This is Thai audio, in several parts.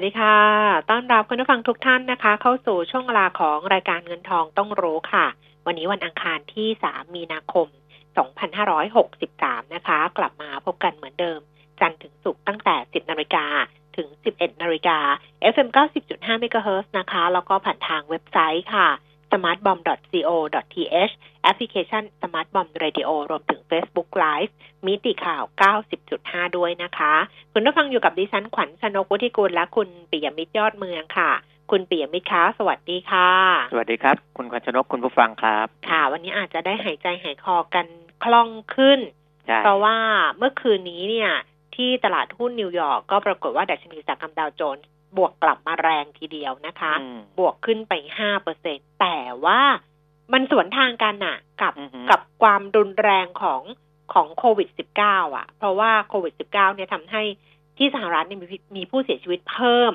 วัสดีค่ะ ต้อนรับคุณผู้ฟังทุกท่านนะคะ เข้าสู่ช่วงเวลาของรายการเงินทองต้องรู้ค่ะ วันนี้วันอังคารที่ 3 มีนาคม 2563 นะคะ กลับมาพบกันเหมือนเดิม จันทร์ถึงศุกร์ตั้งแต่ 10 นาฬิกาถึง 11 นาฬิกา FM 90.5 MHz นะคะ แล้วก็ผ่านทางเว็บไซต์ค่ะ smartbomb.co.th แอปพลิเคชัน smartbomb radio รวมถึง Facebook Live มิติข่าว 90.5 ด้วยนะคะ คุณผู้ฟังอยู่กับดิฉันขวัญชนกวุฒิกุลและคุณปิยมิตรยอดเมืองค่ะ คุณปิยมิตรคะสวัสดีค่ะ สวัสดีครับ คุณขวัญชนกคุณผู้ฟังครับ ค่ะ วันนี้อาจจะได้หายใจหายคอกันคล่องขึ้นใช่เพราะว่าเมื่อคืนนี้เนี่ยที่ตลาดหุ้นนิวยอร์กก็ปรากฏว่าดัชนีอุตสาหกรรมดาวโจนส์ บวกกลับมาแรงทีเดียวนะคะอืมบวกขึ้นไปห้าเปอร์เซ็นแต่ว่ามันสวนทางกันน่ะกับอือฮึกับความรุนแรงของของโควิด -19 อะ เพราะว่าโควิด -19 เนี่ยทำให้ที่สหรัฐเนี่ยมีมีผู้เสียชีวิตเพิ่ม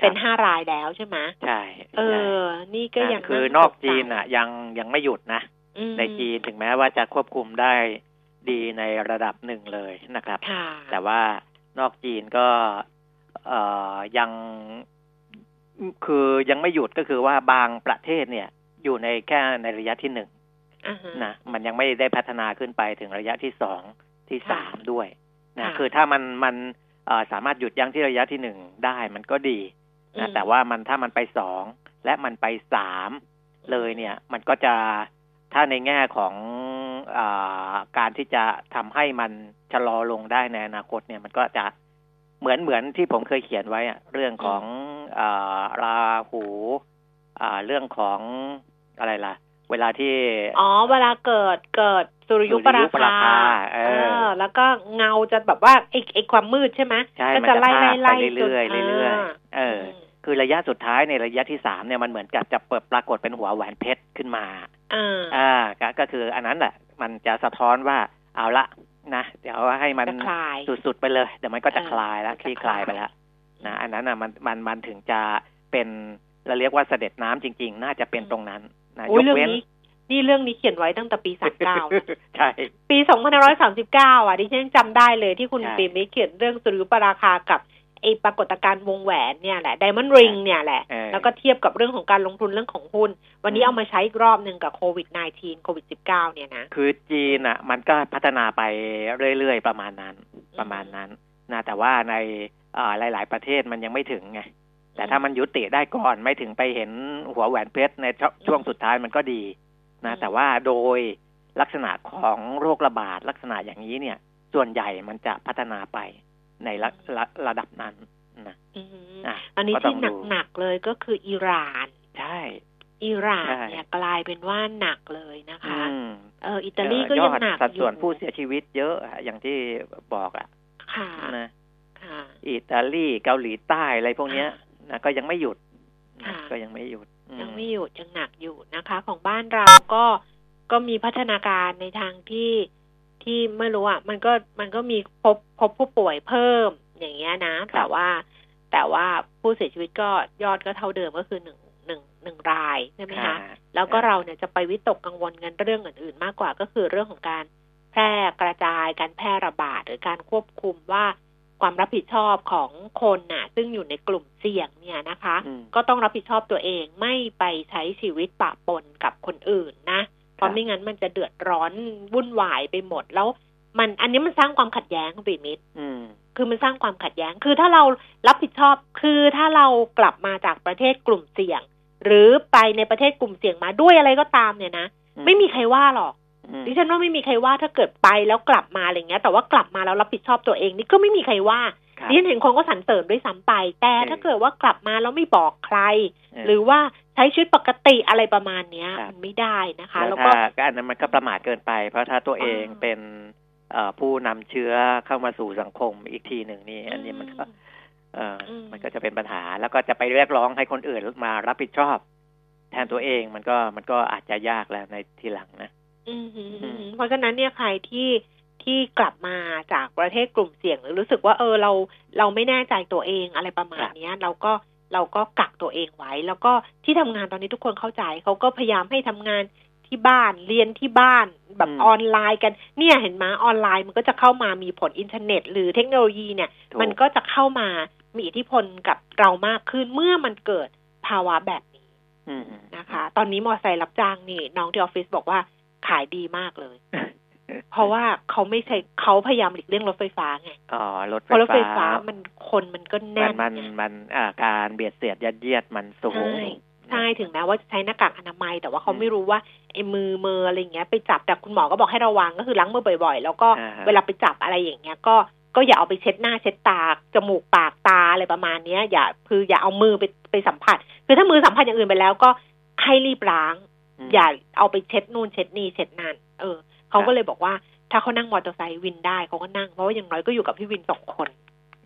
เป็นห้ารายแล้วใช่ไหมใช่เออ นี่ก็ใช่ยังคือนอกจีนอะ ยังยังไม่หยุดนะอืมในจีนถึงแม้ว่าจะควบคุมได้ดีในระดับหนึ่งเลยนะครับค่ะแต่ว่านอกจีนก็เอ่อ ยังคือยังไม่หยุดก็คือว่าบางประเทศเนี่ย อยู่ในแค่ในระยะที่หนึ่งอ่าฮะนะมันยังไม่ได้พัฒนาขึ้นไปถึงระยะที่สองที่ค่ะสามด้วยนะค่ะคือถ้ามันมันเอ่อสามารถหยุดยั้งที่ระยะที่หนึ่งได้มันก็ดีอืนะมแต่ว่ามันถ้ามันไปสองและมันไปสามเลยเนี่ย มันก็จะถ้าในแง่ของอาการที่จะทำให้มันชะลอลงได้ในอนาคตเนี่ย มันก็จะ เหมือนเหมือนที่ผมเคยเขียนไว้อะเรื่องของอาราหูอ่าเรื่องของอะไรล่ะ เวลาที่ อ๋อ เวลาเกิดเกิดสุริยุปราสุริยุปราคาคาเออ แล้วก็เงาจะแบบว่าไอ้ไอ้ความมืดใช่ไหมใช่ก็มันจะจะไล่พาไล่ไปไล่เรื่อยจนๆเรื่อยๆเออมคือระยะสุดท้ายในระยะที่สามเนี่ยมันเหมือนกับจะเปิดปรากฏเป็นหัวแหวนเพชรขึ้นมาอ่าอ่าก็ก็คืออันนั้นแหละมันจะสะท้อนว่าเอาละ นะเดี๋ยวให้มันจะคลายสุดๆไปเลย เดี๋ยวมันก็จะเออคลายแล้วจะคลี่คคลาลายยไปแล้วนะอันนั้นอะมันมันมันถึงจะเป็นเราเรียกว่าเสด็จน้ำจริง ๆ น่าจะเป็นตรงนั้นนะโอ้ยยกเรื่องเว้นนี้นี่เรื่องนี้เขียนไว้ตั้งแต่ปีสามเก้าใช่ ปีสองพันร้อยสามสิบเก้าอะดิฉันยังจำได้เลยที่คุณใช่ปีมิเขียนเรื่องสุริยุปราคากับ ไอปรากฏการณ์วงแหวนเนี่ยแหละไดมอนด์ริงเนี่ยแหละเออแล้วก็เทียบกับเรื่องของการลงทุนเรื่องของหุ้น วันนี้อืมเอามาใช้อีกรอบหนึ่งกับโควิด -19 โควิด -19 เนี่ยนะ คือจีนอะมันก็พัฒนาไปเรื่อยๆ ประมาณนั้นประมาณนั้นนะแต่ว่าในอ่าหลาย ๆ ประเทศมันยังไม่ถึงไงแต่ถ้ามันยุติได้ก่อนไม่ถึงไปเห็นหัวแหวนเพชรในช่วงช่วงสุดท้ายมันก็ดีนะอืมแต่ว่าโดยลักษณะของโรคระบาดลักษณะอย่างนี้เนี่ย ส่วนใหญ่มันจะพัฒนาไป ในระระระดับนั้นนะอืมอะอันนี้ก็ต้ที่องหนักดูหนักๆเลยก็คืออิหร่านใช่อิหร่านใช่เนี่ยกลายเป็นว่าหนักเลยนะคะอืมเอออิตาลีก็เอ่อยยังอดหนักสัดส่วนอยู่ผู้เสียชีวิตเยอะอะอย่างที่บอกอะค่ะนะค่ะอิตาลีเกาหลีใต้อะไรพวกเนี้ยนะก็ยังไม่หยุดนะค่ะก็ยังไม่หยุดอืยังไม่หยุดยังหนักอยู่นะคะ ของบ้านเราก็ก็มีพัฒนาการในทางที่ ที่ไม่รู้อะมันก็มันก็มีพบพบผู้ป่วยเพิ่มอย่างเงี้ยนะ แต่ว่าแต่ว่าผู้เสียชีวิตก็ยอดก็เท่าเดิมก็คือหนึ่งหนึ่งหนึ่งรายใช่ไหมคะอ่าแล้วก็เราเนี่ยจะไปวิตกกังวลกันเรื่องอื่น ๆ มากกว่าก็คือเรื่องของการแพร่กระจายการแพร่ระบาดหรือการควบคุมว่าความรับผิดชอบของคนน่ะ ซึ่งอยู่ในกลุ่มเสี่ยงเนี่ยนะคะอืมก็ต้องรับผิดชอบตัวเองไม่ไปใช้ชีวิตปะปนกับคนอื่นนะเพ ราะไม่งั้นมันจะเดือดร้อนวุ่นวายไปหมดแล้ว มันอันนี้มันสร้างความขัดแย้งคุณปิมิตรอืมคือมันสร้างความขัดแย้ง คือถ้าเรารับผิดชอบ คือถ้าเรากลับมาจากประเทศกลุ่มเสี่ยง หรือไปในประเทศกลุ่มเสี่ยงมาด้วยอะไรก็ตามเนี่ยนะไม่มีใครว่าหรอกอืมดิฉันว่าไม่มีใครว่าถ้าเกิดไปแล้วกลับมาอะไรเงี้ย แต่ว่ากลับมาแล้วรับผิดชอบตัวเองนี่ก็ไม่มีใครว่าครับดิฉันเห็นคนก็สรรเสริญด้วยซ้ำไป แต่เออถ้าเกิดว่ากลับมาแล้วไม่บอกใครเออหรือว่า ใช้ชีวิตปกติอะไรประมาณเนี้ยครับมันไม่ได้นะคะ แล้แล้ววก็ก็อันนั้นมันก็ประมาทเกินไป เพราะถ้าตัวเองอ่าเป็นเอ่อผู้นำเชื้อเข้ามาสู่สังคมอีกทีหนึ่งนี่ อันนี้มันก็เอออมมันก็จะเป็นปัญหา แล้วก็จะไปเรียกร้องให้คนอื่นมารับผิดชอบ แทนตัวเองมันก็มันก็อาจจะยากแล้วในทีหลังนะอืมหืมอืมเพราะฉะนั้นเนี่ยใครที่ที่กลับมาจากประเทศกลุ่มเสี่ยงหรือรู้สึกว่า เออเราเราไม่แน่ใจตัวเองอะไรประมาณเนี้ยเราก็ เราก็กักตัวเองไว้ แล้วก็ที่ทำงานตอนนี้ทุกคนเข้าใจเขาก็พยายามให้ทำงานที่บ้านเรียนที่บ้านแบบอืมออนไลน์กัน เนี่ยเห็นไหมออนไลน์มันก็จะเข้ามามีผลอินเทอร์เน็ต หรือเทคโนโลยีเนี่ยถูกมันก็จะเข้ามามีอิทธิพลกับเรามากขึ้นเมื่อมันเกิดภาวะแบบนี้อืมนะคะ ตอนนี้มอไซค์รับจ้างนี่ น้องที่ออฟฟิศบอกว่าขายดีมากเลย เพราะว่าเขาไม่ใช่เขาพยายามหลีกเลี่ยงรถไฟฟ้าไงอ๋อรถเพราะรถไฟไฟฟ้าฟ้ามันคนมันก็มัแน่นนมันไงมันอ่าการเบียดเสียดยัดเยียดมันสูงใช่ใช่ถึงแม้ว่าจะใช้หน้ากากอนามัย แต่ว่าเขาไม่รู้ว่าไอ้มือมืออะไรอย่างเงี้ยไปจับแต่คุณหมอก็บอกให้ระวังก็คือล้างมือบ่อยๆ แล้วก็อ่าฮะเวลาไปจับอะไรอย่างเงี้ยก็ก็อย่าเอาไปเช็ดหน้าเช็ดตาจมูกปากตาอะไรประมาณเนี้ย อย่าคืออย่าเอามือไปไปสัมผัส คือถ้ามือสัมผัสอย่างอื่นไปแล้วก็ให้รีบล้างมอย่าเอาไปเช็ดนู่นเช็ดนี่เช็ดนั่นเออ เขาครัก็บเลยบอกว่า ถ้าเขานั่งมอเตอร์ไซค์วินได้เขาก็นั่งเพราะว่าอย่างน้อยก็อยู่กับพี่วินสองคน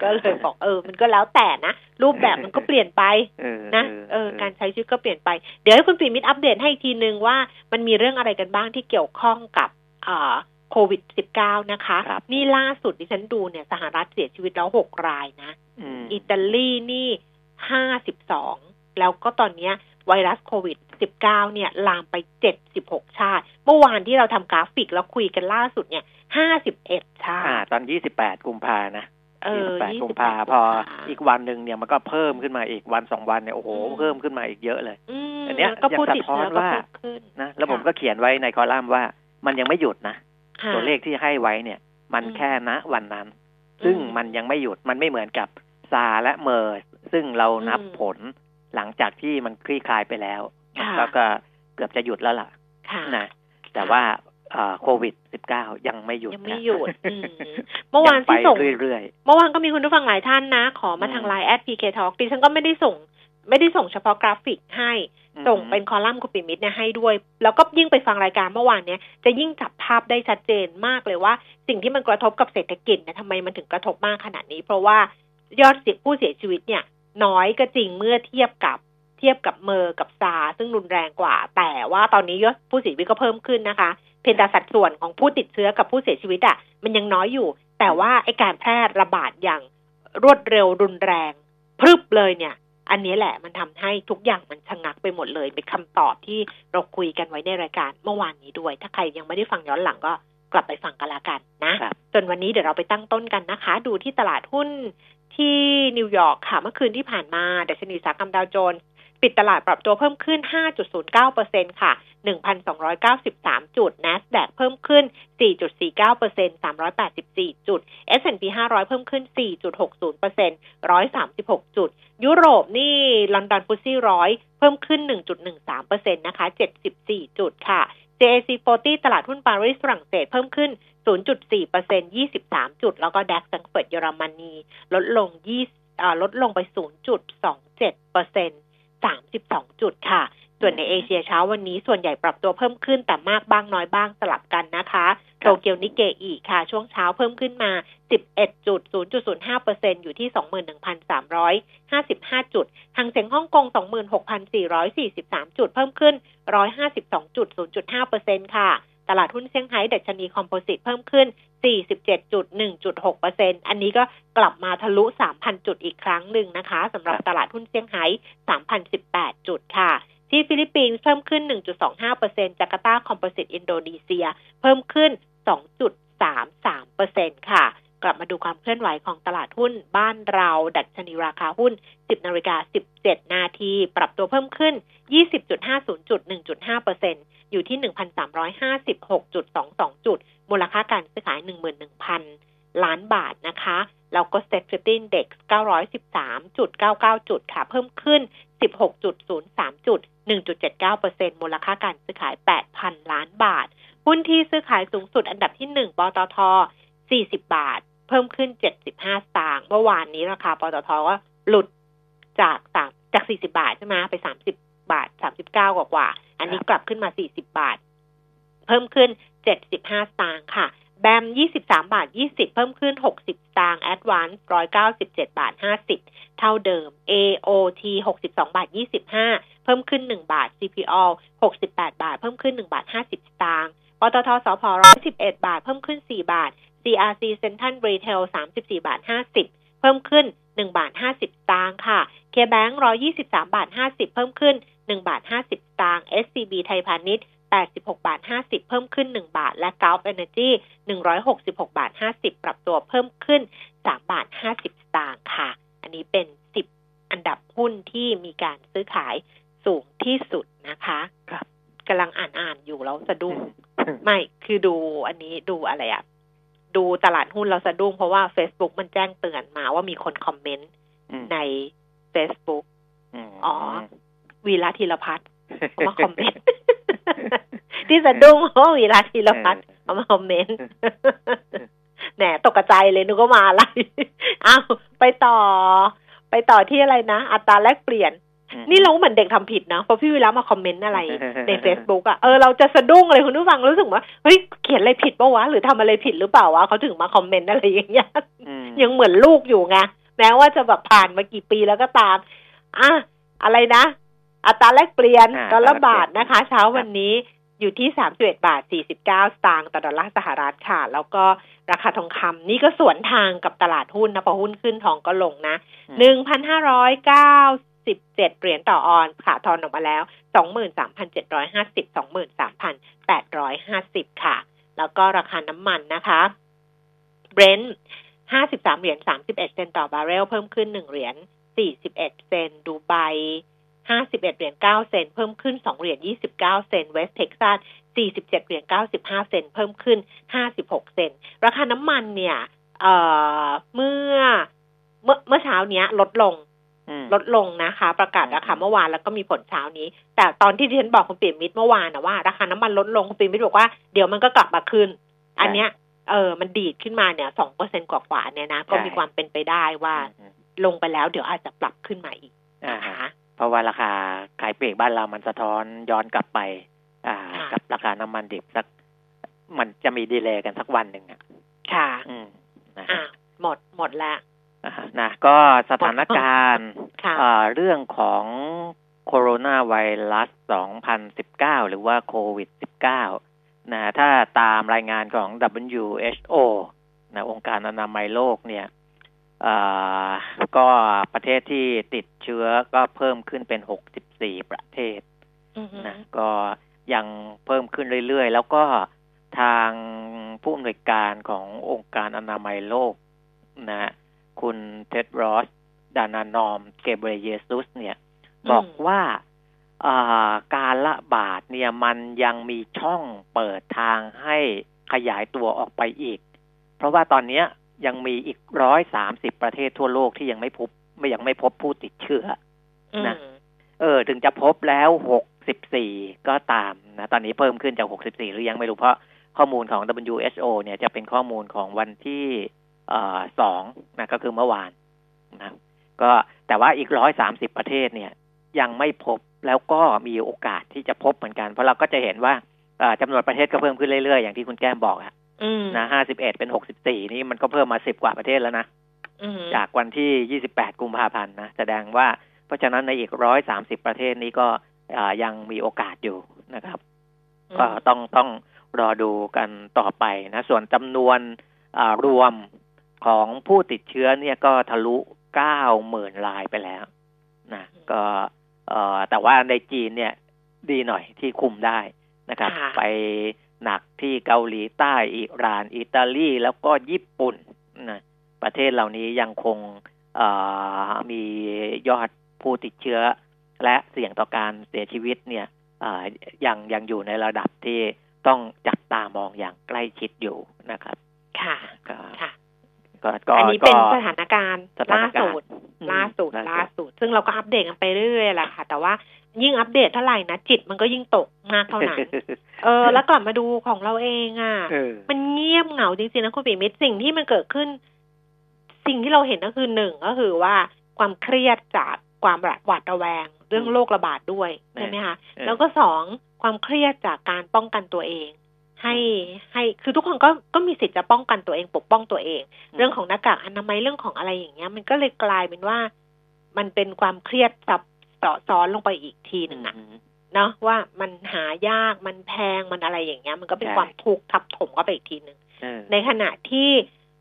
ก็เลยบอกเออ มันก็แล้วแต่นะ รูปแบบมันก็เปลี่ยนไปเออนะเออการใช้ชีวิตก็เปลี่ยนไป เดี๋ยวให้คุณปีมิตรอัปเดตให้อีกทีนึงว่ามันมีเรื่องอะไรกันบ้างที่เกี่ยวข้องกับเอ่อโควิด -19 นะคะครับนี่ล่าสุดดิฉันดูเนี่ยสหรัฐเสียชีวิตแล้วหกรายนะอืมอิตาลีนี่ห้าสิบสอง แล้วก็ตอนเนี้ยไวรัสโควิด 19 เนี่ยลามไปเจ็ดสิบหกชาติ เมื่อวานที่เราทำกราฟิกแล้วคุยกันล่าสุดเนี่ยห้าสิบเอ็ดชาอ่าติตอนยี่สิบแปดกุมภานะเอยี่อสิบแปดยี่กุสิมบแปภาดพอกุมภาอีกวันหนึ่งเนี่ยมันก็เพิ่มขึ้นมาอีกวันสองวันเนี่ยโอ้โหอืมเพิ่มขึ้นมาอีกเยอะเลยอืมอันเนี้ยแล้วก็ผู้ยังติดสะท้อนเชื้อก็ว่าเพิ่มขึ้นนะแล้วผมค่ะก็เขียนไว้ในคอลัมน์ว่า มันยังไม่หยุดนะค่ะตัวเลขที่ให้ไว้เนี่ย มันอืมแค่ณวันนั้น ซึ่งอืมมันยังไม่หยุดมันไม่เหมือนกับซาร์และเมอร์สซึ่งเรานับอืมผลหลังจากที่มันคลี่คลายไปแล้วค่ะ แล้วก็เกือบจะหยุดแล้วล่ะค่ะนะแต่ว่าเอ่อโควิด -19 ยังไม่หยุดยังไม่นะหยุดอืมเมื่อวานยังไปที่ส่งเรื่อยเมื่อวานก็มีคุณผู้ฟังหลายท่านนะ ขอมาอืมทางไลน์แอดพีเคทอดิฉันก็ไม่ได้ส่ง ไม่ได้ส่งเฉพาะกราฟิกให้ๆส่งเป็นคอลัมน์คุณปิมิตเนี่ยให้ด้วย แล้วก็ยิ่งไปฟังรายการเมื่อวานเนี้ยจะยิ่งจับภาพได้ชัดเจนมากเลยว่า สิ่งที่มันกระทบกับเศรษฐกิจเนี่ยทำไมมันถึงกระทบมากขนาดนี้ เพราะว่ายอดเสียผู้เสียชีวิตเนี่ย น้อยก็จริงเมื่อเทียบกับ เทียบกับเมอร์กับซาร์ซึ่งรุนแรงกว่า แต่ว่าตอนนี้ยอดผู้เสียชีวิตก็เพิ่มขึ้นนะคะ เพียงแต่สัดส่วนของผู้ติดเชื้อกับผู้เสียชีวิตอะ่ะมันยังน้อยอยู่ แต่ว่าไอการแพร่ระบาดอย่างรวดเร็วรุนแรงพรึบเลยเนี่ย อันนี้แหละมันทำให้ทุกอย่างมันชะงักไปหมดเลยเป็นคำตอบที่เราคุยกันไว้ในรายการเมื่อวานนี้ด้วย ถ้าใครยังไม่ได้ฟังย้อนหลังก็กลับไปฟังกันละกันนะครับจนวันนี้เดี๋ยวเราไปตั้งต้นกันนะคะ ดูที่ตลาดหุ้นที่นิวยอร์กค่ะเมื่อคืนที่ผ่านมาดัชนีอุตสาหกรรมดาวโจนส์ ปิดตลาดปรับตัวเพิ่มขึ้น 5.09%ค่ะ 1,293 จุด NASDAQ เพิ่มขึ้น 4.49% 384 จุด S&P 500 เพิ่มขึ้น 4.60% 136 จุด ยุโรปนี่ลอนดอนฟุตซี่ร้อยเพิ่มขึ้น 1.13%นะคะ 74 จุดค่ะ JAC 40 ตลาดหุ้นปารีสฝรั่งเศสเพิ่มขึ้น 0.4% 23 จุด แล้วก็ดัคสังเฟิร์ตเยอรมนี ลดลง 20ลดลงไป 0.27% 32 จุดค่ะ ส่วนในเอเชียเช้าวันนี้ส่วนใหญ่ปรับตัวเพิ่มขึ้นแต่มากบ้างน้อยบ้างสลับกันนะคะโตเกียวนิเกอีค่ะ ช่วงเช้าเพิ่มขึ้นมา 11จุด0.05%อยู่ที่ 21,355 จุดหางเสียงฮ่องกง 26,443 จุดเพิ่มขึ้น 152จุด0.5%ค่ะ ตลาดหุ้นเซี่ยงไฮ้ดัชนี Composite เพิ่มขึ้น 47.1.6%อันนี้ก็กลับมาทะลุ 3,000 จุดอีกครั้งหนึ่งนะคะสำหรับตลาดหุ้นเซี่ยงไฮ้3,018 จุดค่ะ ที่ฟิลิปปินส์เพิ่มขึ้น 1.25%จาการ์ตา Composite อินโดนีเซีย เพิ่มขึ้น 2.33%ค่ะกลับมาดูความเคลื่อนไหวของตลาดหุ้นบ้านเรา ดัชนีราคาหุ้น 10 นาฬิกา 17 นาที ปรับตัวเพิ่มขึ้น 20.50จุด1.5%อ อยู่ที่ 1,356.22 จุด มูลค่าการซื้อขาย 11,000 ล้านบาทนะคะแล้วก็ Set 50 Index 913.99 จุดค่ะ เพิ่มขึ้น 16.03 จุด 1.79%มูลค่าการซื้อขาย 8,000 ล้านบาท หุ้นที่ซื้อขายสูงสุดอันดับที่ 1 ปตท 40 บาท เพิ่มขึ้น 75 สตางค์ เมื่อวานนี้ราคาปตทก็หลุดจากสามจาก 40 บาทใช่ไหมไป 30 บาท 39 กว่ากว่า อันนี้กลับขึ้นมา 40 บาท เพิ่มขึ้น 75 สตางค์ค่ะแบม 23 บาท 20 เพิ่มขึ้น 60 สตางค์แอดวานซ์197 บาท 50 เท่าเดิม AOT 62 บาท 25 เพิ่มขึ้น 1 บาท CPALL 68 บาท เพิ่มขึ้น 1 บาท 50 สตางค์ปตทสพ111 บาท เพิ่มขึ้น 4 บาท CRC Central Retail 34 บาท 50 เพิ่มขึ้น 1 บาท 50 สตางค์ค่ะ KBank 123 บาท 50 เพิ่มขึ้น 1บาท50สตางค์ SCB ไทยพาณิชย์86บาท50 เพิ่มขึ้น 1 บาท และ Gulf Energy 166บาท50 ปรับตัวเพิ่มขึ้น 3 บาท 50 สตางค์ค่ะ อันนี้เป็น 10 อันดับหุ้นที่มีการซื้อขายสูงที่สุดนะคะครับกำลังอ่านอ่านๆอยู่แล้วสะดุ้งไม่คือดูอันนี้ดูอะไรอะดูตลาดหุ้นเราสะดุ้งเพราะว่า Facebook มันแจ้งเตือนมาว่ามีคนคอมเมนต์อืมใน Facebook มอ๋อ วีระธีรพัฒน์เอามาคอมเมนต์ที่สะดุ้งเพราะว่าวีระธีรพัฒน์เอามาคอมเมนต์แหนตกใจเลยนึกว่ามาอะไรอ้าวไปต่อ ไปต่อที่อะไรนะ อัตราแลกเปลี่ยนอืมนี่เราเหมือนเด็กทำผิดนะเพราะพี่วิระมาคอมเมนต์อะไรใน Facebook อะเออเราจะสะดุ้งเลยคุณผู้ฟังรู้สึกว่าเฮ้ยเขียนอะไรผิดปะวะหรือทำอะไรผิดหรือเปล่าวะเขาถึงมาคอมเมนต์อะไรอย่างเงี้ยอืมยังเหมือนลูกอยู่ไงแม้ว่าจะแบบผ่านมากี่ปีแล้วก็ตามอะอะไรนะ อัตราแลกเปลี่ยนอ่าดอลลาร์บาทอัตราแลกเปลี่ยนนะคะ เช้าวันนี้อยู่ที่สามสิบเอ็ดบาทสี่สิบเก้าสตางค์ต่อดอลลาร์สหรัฐค่ะ แล้วก็ราคาทองคำนี่ก็สวนทางกับตลาดหุ้นนะพอหุ้นขึ้นทองก็ลงนะหนึ่งพันห้าร้อยเก้าสิบเจ็ดเหรียญต่อออนซ์ ราคาทองออกมาแล้วสองหมื่นสามพันเจ็ดร้อยห้าสิบสองหมื่นสามพันแปดร้อยห้าสิบค่ะ แล้วก็ราคาน้ำมันนะคะเบรนท์ห้าสิบสามเหรียญสามสิบเอ็ดเซนต์ต่อบาร์เรลเพิ่มขึ้นหนึ่งเหรียญสี่สิบเอ็ดเซนต์ดูไบ ห้าสิบเอ็ดเหรียญเก้าเซนต์เพิ่มขึ้นสองเหรียญยี่สิบเก้าเซนต์เวสเท็กซัสสี่สิบเจ็ดเหรียญเก้าสิบห้าเซนต์เพิ่มขึ้นห้าสิบหกเซนต์ราคาน้ำมันเนี่ยเอ่อเมื่อเมื่อเมื่อเช้าเนี้ยลดลงอืมลดลงนะคะ ประกาศราคาเมื่อวานแล้วก็มีผลเช้านี้ แต่ตอนที่ดิฉันบอกคุณปิ่มมิตรเมื่อวานนะว่า ราคาน้ำมันลดลงคุณปิ่มมิตรบอกว่าเดี๋ยวมันก็กลับมาขึ้น อันเนี้ยเออมันดีดขึ้นมาเนี่ยสองเปอร์เซ็นกว่าๆเนี่ยนะ ก็มีความเป็นไปได้ว่าอืมลงไปแล้วเดี๋ยวอาจจะปรับขึ้นมาอีกอ่านะคะฮะ เพราะว่าราคาขายปลีกบ้านเรามันสะท้อนย้อนกลับไป อ่าค่ะกับราคาน้ำมันดิบสัก มันจะมีดีเลย์กันสักวันหนึ่งอะ ค่ะ อืมนะอะฮะหมดหมดแล้วอ่าฮะนะก็สถานการณ์ค่ะอ่าเรื่องของโคโรนาไวรัส 2019 หรือว่าโควิด 19 นะ ถ้าตามรายงานของ WHO นะ องค์การอนามัยโลกเนี่ยอ่า ก็ประเทศที่ติดเชื้อก็เพิ่มขึ้นเป็น 64 ประเทศอือฮึนะก็ยังเพิ่มขึ้นเรื่อยๆ แล้วก็ทางผู้อำนวยการขององค์การอนามัยโลกนะคุณเท็ดรอส ดานานอม เกเบรเยซุส เนี่ย บอกว่าอ่าการระบาดเนี่ยมันยังมีช่องเปิดทางให้ขยายตัวออกไปอีก เพราะว่าตอนเนี้ ยยังมีอีกร้อยสามสิบประเทศทั่วโลกที่ยังไม่พบ ไม่ยังไม่พบผู้ติดเชื้ออืมนะเออ ถึงจะพบแล้วหกสิบสี่ก็ตามนะตอนนี้เพิ่มขึ้นจากหกสิบสี่หรือยังไม่รู้เพราะข้อมูลของ WHO เนี่ยจะเป็นข้อมูลของวันที่เอ่อสองนะก็คือเมื่อวานนะก็แต่ว่าอีกร้อยสามสิบประเทศเนี่ย ยังไม่พบแล้วก็มีโอกาสที่จะพบเหมือนกัน เพราะเราก็จะเห็นว่าเอ่อจำนวนประเทศก็เพิ่มขึ้นเรื่อยๆ อย่างที่คุณแก้มบอกอะอืม นะห้าสิบเอ็ดเป็นหกสิบสี่นี่มันก็เพิ่มมาสิบกว่าประเทศแล้วนะอืมจากวันที่28กุมภาพันธ์นะแสดงว่าเพราะฉะนั้นในอีก130ประเทศนี้ก็อ่ายังมีโอกาสอยู่นะครับ ก็ต้องต้องรอดูกันต่อไปนะ ส่วนจำนวนอ่ารวมของผู้ติดเชื้อเนี่ยก็ทะลุ90,000รายไปแล้วนะก็เอ่อแต่ว่าในจีนเนี่ยดีหน่อยที่คุมได้นะครับค่ะไป หนักที่เกาหลีใต้อิหร่าน อิตาลีแล้วก็ญี่ปุ่นนะประเทศเหล่านี้ยังคงเอ่อมียอดผู้ติดเชื้อ และเสี่ยงต่อการเสียชีวิตเนี่ยเอ่อยังยังอยู่ในระดับที่ต้องจับตามองอย่างใกล้ชิดอยู่นะครับ ค่ะก็ค่ะก็ก็อันนี้เป็นก็สถานการณ์สถาล่านการณ์สุดอืมล่าสุดล่าสุดล่าสุด ซึ่งเราก็อัปเดตกันไปเรื่อยๆแหละค่ะ แต่ว่า ยิ่งอัปเดตเท่าไหร่นะจิตมันก็ยิ่งตกมากเท่านั้น เออ แล้วกลับมาดูของเราเองอะเออมันเงียบเหงาจริงๆนะคุณปิ่มมิตรสิ่งที่มันเกิดขึ้น สิ่งที่เราเห็นก็คือหนึ่งก็คือว่าความเครียดจากความหวาดระแวง เรื่องอืมโรคระบาดด้วยใช่ไหมคะเออแล้วก็สองความเครียดจากการป้องกันตัวเอง ให้ให้คือทุกคนก็ก็มีสิทธิ์จะป้องกันตัวเองปกป้องตัวเอง เรื่องของหน้ากากอนามัยเรื่องของอะไรอย่างเงี้ย มันก็เลยกลายเป็นว่ามันเป็นความเครียดซับจาะซ้อนลงไปอีกทีหนึ่งอะอืมเนาะว่ามันหายากมันแพงมันอะไรอย่างเงี้ย มันก็เป็นใช่ความทุกข์ทับถมเข้าไปอีกทีหนึ่งเออในขณะที่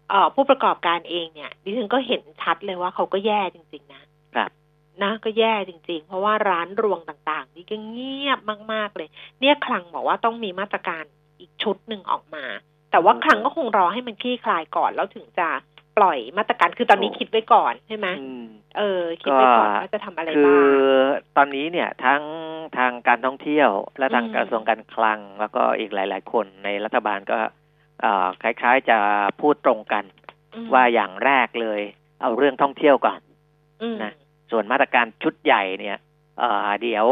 เอ่อผู้ประกอบการเองเนี่ย ดิฉันก็เห็นชัดเลยว่าเขาก็แย่จริง ๆ นะครับนะก็แย่จริง ๆ เพราะว่าร้านรวงต่างๆ นี่ก็เงียบมาก ๆ เลย เนี่ยคลังบอกว่าต้องมีมาตรการอีกชุดหนึ่งออกมา แต่ว่าอืมคลังก็คงรอให้มันคลี่คลายก่อนแล้วถึงจะ ปล่อยมาตรการคือตอนนี้โอ้คิดไว้ก่อนใช่ไหมอืมเออ คิดไว้ก่อนก็ว่าจะทำอะไรคืบ้าองตอนนี้เนี่ยทั้งทางการท่องเที่ยว และทางอืมกระทรวงการคลัง แล้วก็อีกหลาย ๆ คนในรัฐบาลก็เอ่อคล้ายๆจะพูดตรงกันมว่าอย่างแรกเลย เอาเรื่องท่องเที่ยวก่อนอืมนะส่วนมาตรการชุดใหญ่เนี่ยเอ่อเดี๋ยว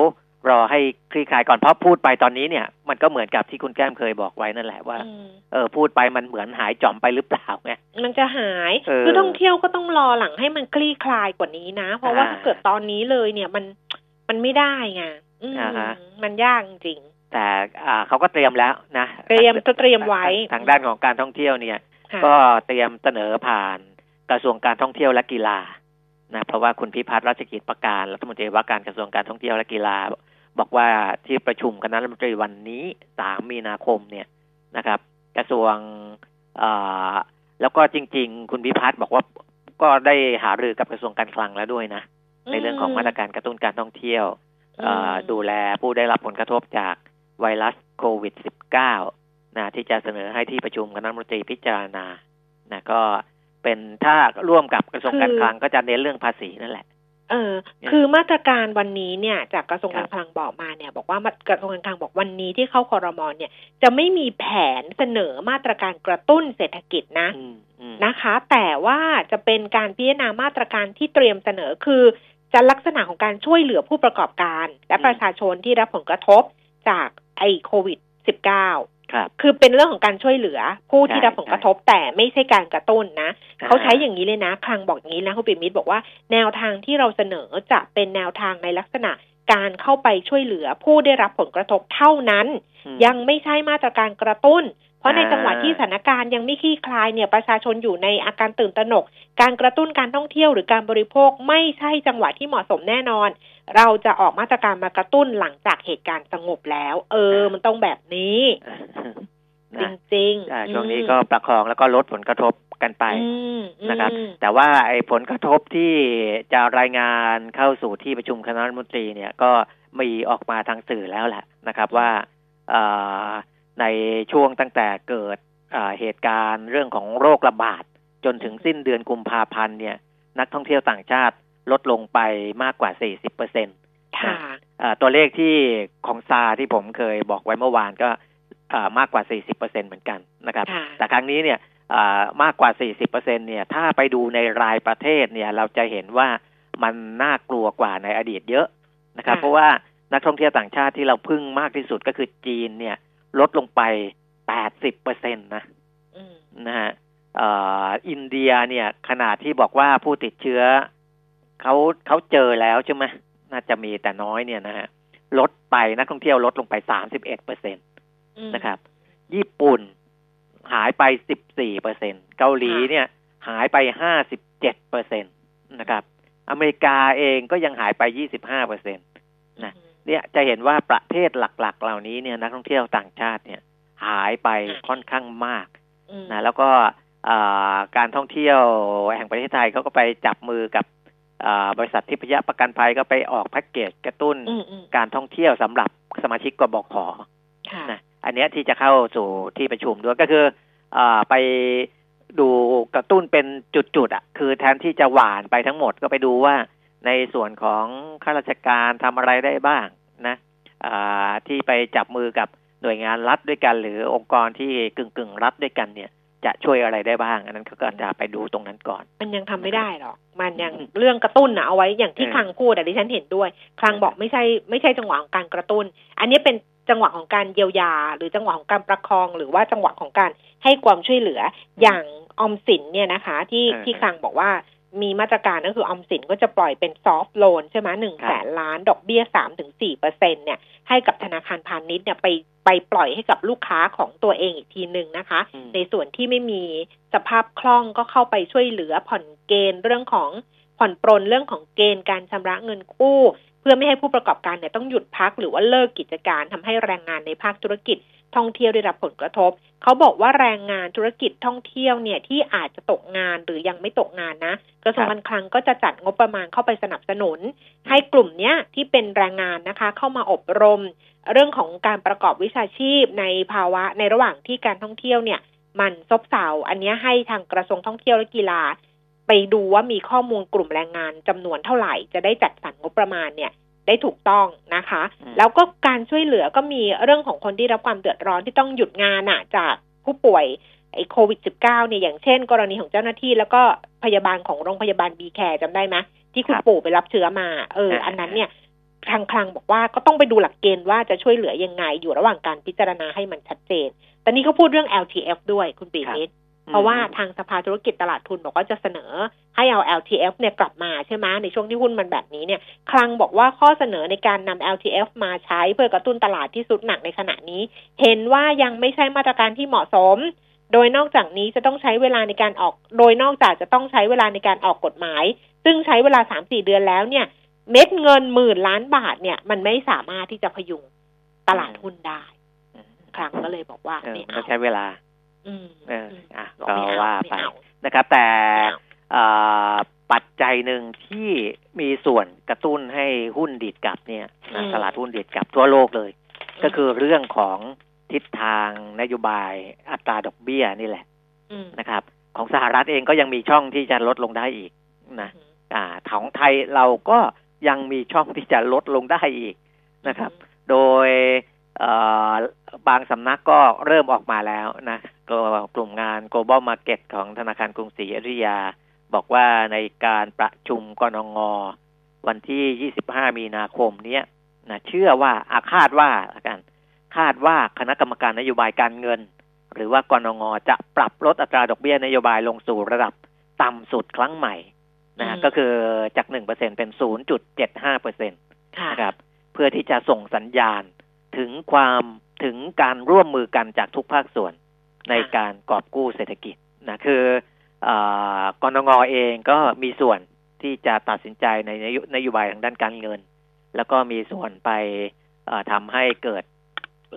รอให้คลี่คลายก่อนเพราะพูดไปตอนนี้เนี่ย มันก็เหมือนกับที่คุณแก้มเคยบอกไว้นั่นแหละว่าอืมเออพูดไปมันเหมือนหายจอมไปหรือเปล่าไงมันจะหายเออคือท่องเที่ยวก็ต้องรอหลังให้มันคลี่คลายกว่านี้นะ เพราะว่าอ่าถ้าเกิดตอนนี้เลยเนี่ยมันมันไม่ได้ไงอืมอ่าฮะมันยากจริง แต่อ่าเขาก็เตรียมแล้วนะเตรียมจะเตรียมไว้ทางด้านของการท่องเที่ยวเนี่ยค่ะก็เตรียมเสนอผ่านกระทรวงการท่องเที่ยวและกีฬานะเพราะว่าคุณพิพัฒน์รัชกิจประการรัฐมนตรีว่าการกระทรวงการท่องเที่ยวและกีฬา บอกว่าที่ประชุมคณะรัฐมนตรีวันนี้สามมีนาคมเนี่ยนะครับ กระทรวงเอ่อแล้วก็จริง ๆ คุณพิพัฒน์บอกว่าก็ได้หารือกับกระทรวงการคลังแล้วด้วยนะ ในเรื่องของมาตรการกระตุ้นการท่องเที่ยวเอ่อดูแลผู้ได้รับผลกระทบจากไวรัสโควิด -19 นะที่จะเสนอให้ที่ประชุมคณะรัฐมนตรีพิจารณานะก็เป็นถ้าร่วมกับกระทรวงการคลังก็จะเน้นเรื่องภาษีนั่นแหละ เออเนี่ยคือมาตรการวันนี้เนี่ย จากกระทรวงครักาบรคลังบอกมาเนี่ย บอกว่ากระทรวงการคลังบอกวันนี้ที่เข้าคอรมอเนี่ย จะไม่มีแผนเสนอมาตรการกระตุ้นเศรษฐกิจนะอืมอืมนะคะ แต่ว่าจะเป็นการพิจารณามาตรการที่เตรียมเสนอคือจะลักษณะของการช่วยเหลือผู้ประกอบการ และอืมประชาชนที่รับผลกระทบจากไอโควิด -19 ครับคือเป็นเรื่องของการช่วยเหลือผู้ที่ใช่รับผลกระทบแต่ไม่ใช่การกระตุ้นนะอ่าเขาใช้อย่างนี้เลยนะคลังบอกอย่างนี้นะคุณปิ่มมิตรบอกว่าแนวทางที่เราเสนอจะเป็นแนวทางในลักษณะการเข้าไปช่วยเหลือผู้ได้รับผลกระทบเท่านั้นอืมยังไม่ใช่มาตรการกระตุ้น เพราะในอ่าจังหวะที่สถานการณ์ยังไม่คลี่คลายเนี่ยประชาชนอยู่ในอาการตื่นตระหนก การกระตุ้นการท่องเที่ยวหรือการบริโภคไม่ใช่จังหวะที่เหมาะสมแน่นอน เราจะออกมาตรการมากระตุ้นหลังจากเหตุการณ์สงบแล้ว เออ มันต้องแบบนี้จนะริงๆใช่อืมช่วงนี้ก็ประคองแล้วก็ลดผลกระทบกันไปอืมนะครับอืมแต่ว่าไอ้ผลกระทบที่จะรายงานเข้าสู่ที่ประชุมคณะรัฐมนตรีเนี่ยก็มีออกมาทางสื่อแล้วแหละนะครับว่าเอ่อในช่วงตั้งแต่เกิดเอ่อเหตุการณ์เรื่องของโรคระบาดจนถึงสิ้นเดือนกุมภาพันธ์เนี่ย นักท่องเที่ยวต่างชาติ ลดลงไปมากกว่า 40เปอร์เซ็นต์ค่ะตัวเลขที่ของซาที่ผมเคยบอกไว้เมื่อวานก็เอ่อมากกว่า 40เปอร์เซ็นเหมือนกันนะครับค่ะแต่ครั้งนี้เนี่ยเอ่อมากกว่า 40เปอร์เซ็นเนี่ย ถ้าไปดูในรายประเทศเนี่ย เราจะเห็นว่ามันน่ากลัวกว่าในอดีตเยอะนะครับค่ะเพราะว่านักท่องเที่ยวต่างชาติที่เราพึ่งมากที่สุดก็คือจีนเนี่ย ลดลงไป 80เปอร์เซ็นตนะอืมนะฮะเอ่ออินเดียเนี่ยขนาดที่บอกว่าผู้ติดเชื้อ เขาเขาเจอแล้วใช่ไหมน่าจะมีแต่น้อยเนี่ยนะฮะลดไปนักท่องเที่ยวลดลงไป31เปอร์เซ็นตอืมนะครับ ญี่ปุ่นหายไปสิบสี่เปอร์เซ็นเกาหลีค่ะเนี่ยหายไปห้าสิบเจ็ดเปอร์เซ็นตนะครับ อเมริกาเองก็ยังหายไปยี่สิบห้าเปอร์เซ็นตนะเนี่ยจะเห็นว่าประเทศหลัก ๆ เหล่านี้เนี่ยนักท่องเที่ยวต่างชาติเนี่ย หายไปค่อนข้างมากอืมนะแล้วก็อ่าการท่องเที่ยวแห่งประเทศไทยเขาก็ไปจับมือกับอ่า บริษัททิพยประกันภัยก็ไปออกแพ็กเกจกระตุ้นอืมอืมการท่องเที่ยวสำหรับสมาชิกกบขค่ะนะอันเนี้ยที่จะเข้าสู่ที่ประชุมด้วยก็คืออาไปดูกระตุ้นเป็นจุดๆอะ คือแทนที่จะหวานไปทั้งหมดก็ไปดูว่าในส่วนของข้าราชการทำอะไรได้บ้างนะอ่าที่ไปจับมือกับหน่วยงานรัฐด้วยกัน หรือองค์กรที่กึ่งกึ่งๆรัฐด้วยกันเนี่ย จะช่วยอะไรได้บ้าง อันนั้นเขาก็จะไปดูตรงนั้นก่อน มันยังทำไม่ได้หรอก มันยังเรื่องกระตุ้นนะเอาไว้อย่างที่เออคลังพูดอะดิฉันเห็นด้วย คลังบอกไม่ใช่ไม่ใช่จังหวะของการกระตุ้น อันนี้เป็นจังหวะของการเยียวยา หรือจังหวะของการประคอง หรือว่าจังหวะของการให้ความช่วยเหลืออย่างออมสินเนี่ยนะคะ ที่เออที่คลังบอกว่ามีมาตรการก็คือออมสินก็จะปล่อยเป็นซอฟท์โลนใช่ไหมหนึ่งครัแสบนล้านดอกเบี้ยสามถึงสี่เปอร์เซ็นเนี่ยให้กับธนาคารพาณิชย์เนี่ยไป ไปปล่อยให้กับลูกค้าของตัวเองอีกทีหนึ่งนะคะอืมในส่วนที่ไม่มีสภาพคล่องก็เข้าไปช่วยเหลือผ่อนเกณฑ์เรื่องของผ่อนปรนเรื่องของเกณฑ์การชำระเงินกู้ เพื่อไม่ให้ผู้ประกอบการเนี่ยต้องหยุดพักหรือว่าเลิกกิจการทำให้แรงงานในภาคธุรกิจท่องเที่ยวได้รับผลกระทบ เขาบอกว่าแรงงานธุรกิจท่องเที่ยวเนี่ยที่อาจจะตกงานหรือยังไม่ตกงานนะกระทรวงการคลังก็จะจัดงบประมาณเข้าไปสนับสนุน ให้กลุ่มเนี้ยที่เป็นแรงงานนะคะ เข้ามาอบรม เรื่องของการประกอบวิชาชีพในภาวะในระหว่างที่การท่องเที่ยวเนี่ย มันซบเซาอันนี้ให้ทางกระทรวงท่องเที่ยวและกีฬา ไปดูว่ามีข้อมูลกลุ่มแรงงานจำนวนเท่าไหร่ จะได้จัดสรรงบประมาณเนี่ยได้ถูกต้องนะคะอืมแล้วก็การช่วยเหลือก็มีเรื่องของคนที่รับความเดือดร้อนที่ต้องหยุดงานอะจากผู้ป่วยไอ้โควิด -19 เนี่ยอย่างเช่น กรณีของเจ้าหน้าที่ แล้วก็พยาบาลของโรงพยาบาลบีแคร์จำได้ไหมที่คุณครับปู่ไปรับเชื้อมา เอออ่าอันนั้นเนี่ย ทางคลังบอกว่าก็ต้องไปดูหลักเกณฑ์ว่าจะช่วยเหลือยังไง อยู่ระหว่างการพิจารณาให้มันชัดเจนตอนนี้เขาพูดเรื่อง LTF ด้วยคุณปีนิดเพราะว่าทางสภาธุรกิจตลาดทุนบอกว่าจะเสนอให้เอา LTF เนี่ยกลับมาใช่ไหมในช่วงที่หุ้นมันแบบนี้เนี่ย คลังบอกว่าข้อเสนอในการนำ LTF มาใช้เพื่อกระตุ้นตลาดที่สุดหนักในขณะนี้ เห็นว่ายังไม่ใช่มาตรการที่เหมาะสม โดยนอกจากนี้จะต้องใช้เวลาในการออก โดยนอกจากจะต้องใช้เวลาในการออกกฎหมาย ซึ่งใช้เวลาสามสี่เดือนแล้วเนี่ย เม็ดเงินหมื่นล้านบาทเนี่ย มันไม่สามารถที่จะพยุงตลาดหุ้นได้อืมคลังก็เลยบอกว่าเออไม่มันเอาก็ใช้เวลา อืมเอออะบอกก็ไม่เอว่าไปม่เอนะครับ แต่ไม่เอาเอ่อปัจจัยหนึ่งที่มีส่วนกระตุ้นให้หุ้นดีดกลับเนี่ยนะตลาดหุ้นดีดกลับทั่วโลกเลย ก็คือเรื่องของทิศทางนโยบายอัตราดอกเบี้ยนี่แหละมนะครับ ของสหรัฐเองก็ยังมีช่องที่จะลดลงได้อีกนะอ่าของไทยเราก็ ยังมีช่องที่จะลดลงได้อีกนะครับ โดยบางสำนักก็เริ่มออกมาแล้วนะก็กลุ่มงาน global market ของธนาคารกรุงศรีอยุธยา บอกว่าในการประชุมกนงวันที่ 25 มีนาคมเนี้ยนะเชื่อว่าอาคาดว่าละกัน คาดว่าคณะกรรมการนโยบายการเงิน หรือว่ากนงจะปรับลดอัตราดอกเบี้ยนโยบายลงสู่ระดับต่ำสุดครั้งใหม่ นะฮะอืมก็คือจาก1%เป็น0.75%ค่ะนะครับ เพื่อที่จะส่งสัญญาณถึงความถึงการร่วมมือกันจากทุกภาคส่วนในการกอบกู้เศรษฐกิจนะคือเออกนงเองก็มีส่วนที่จะตัดสินใจในนโยนโยบายทางด้านการเงิน แล้วก็มีส่วนไปเอ่อทำให้เกิด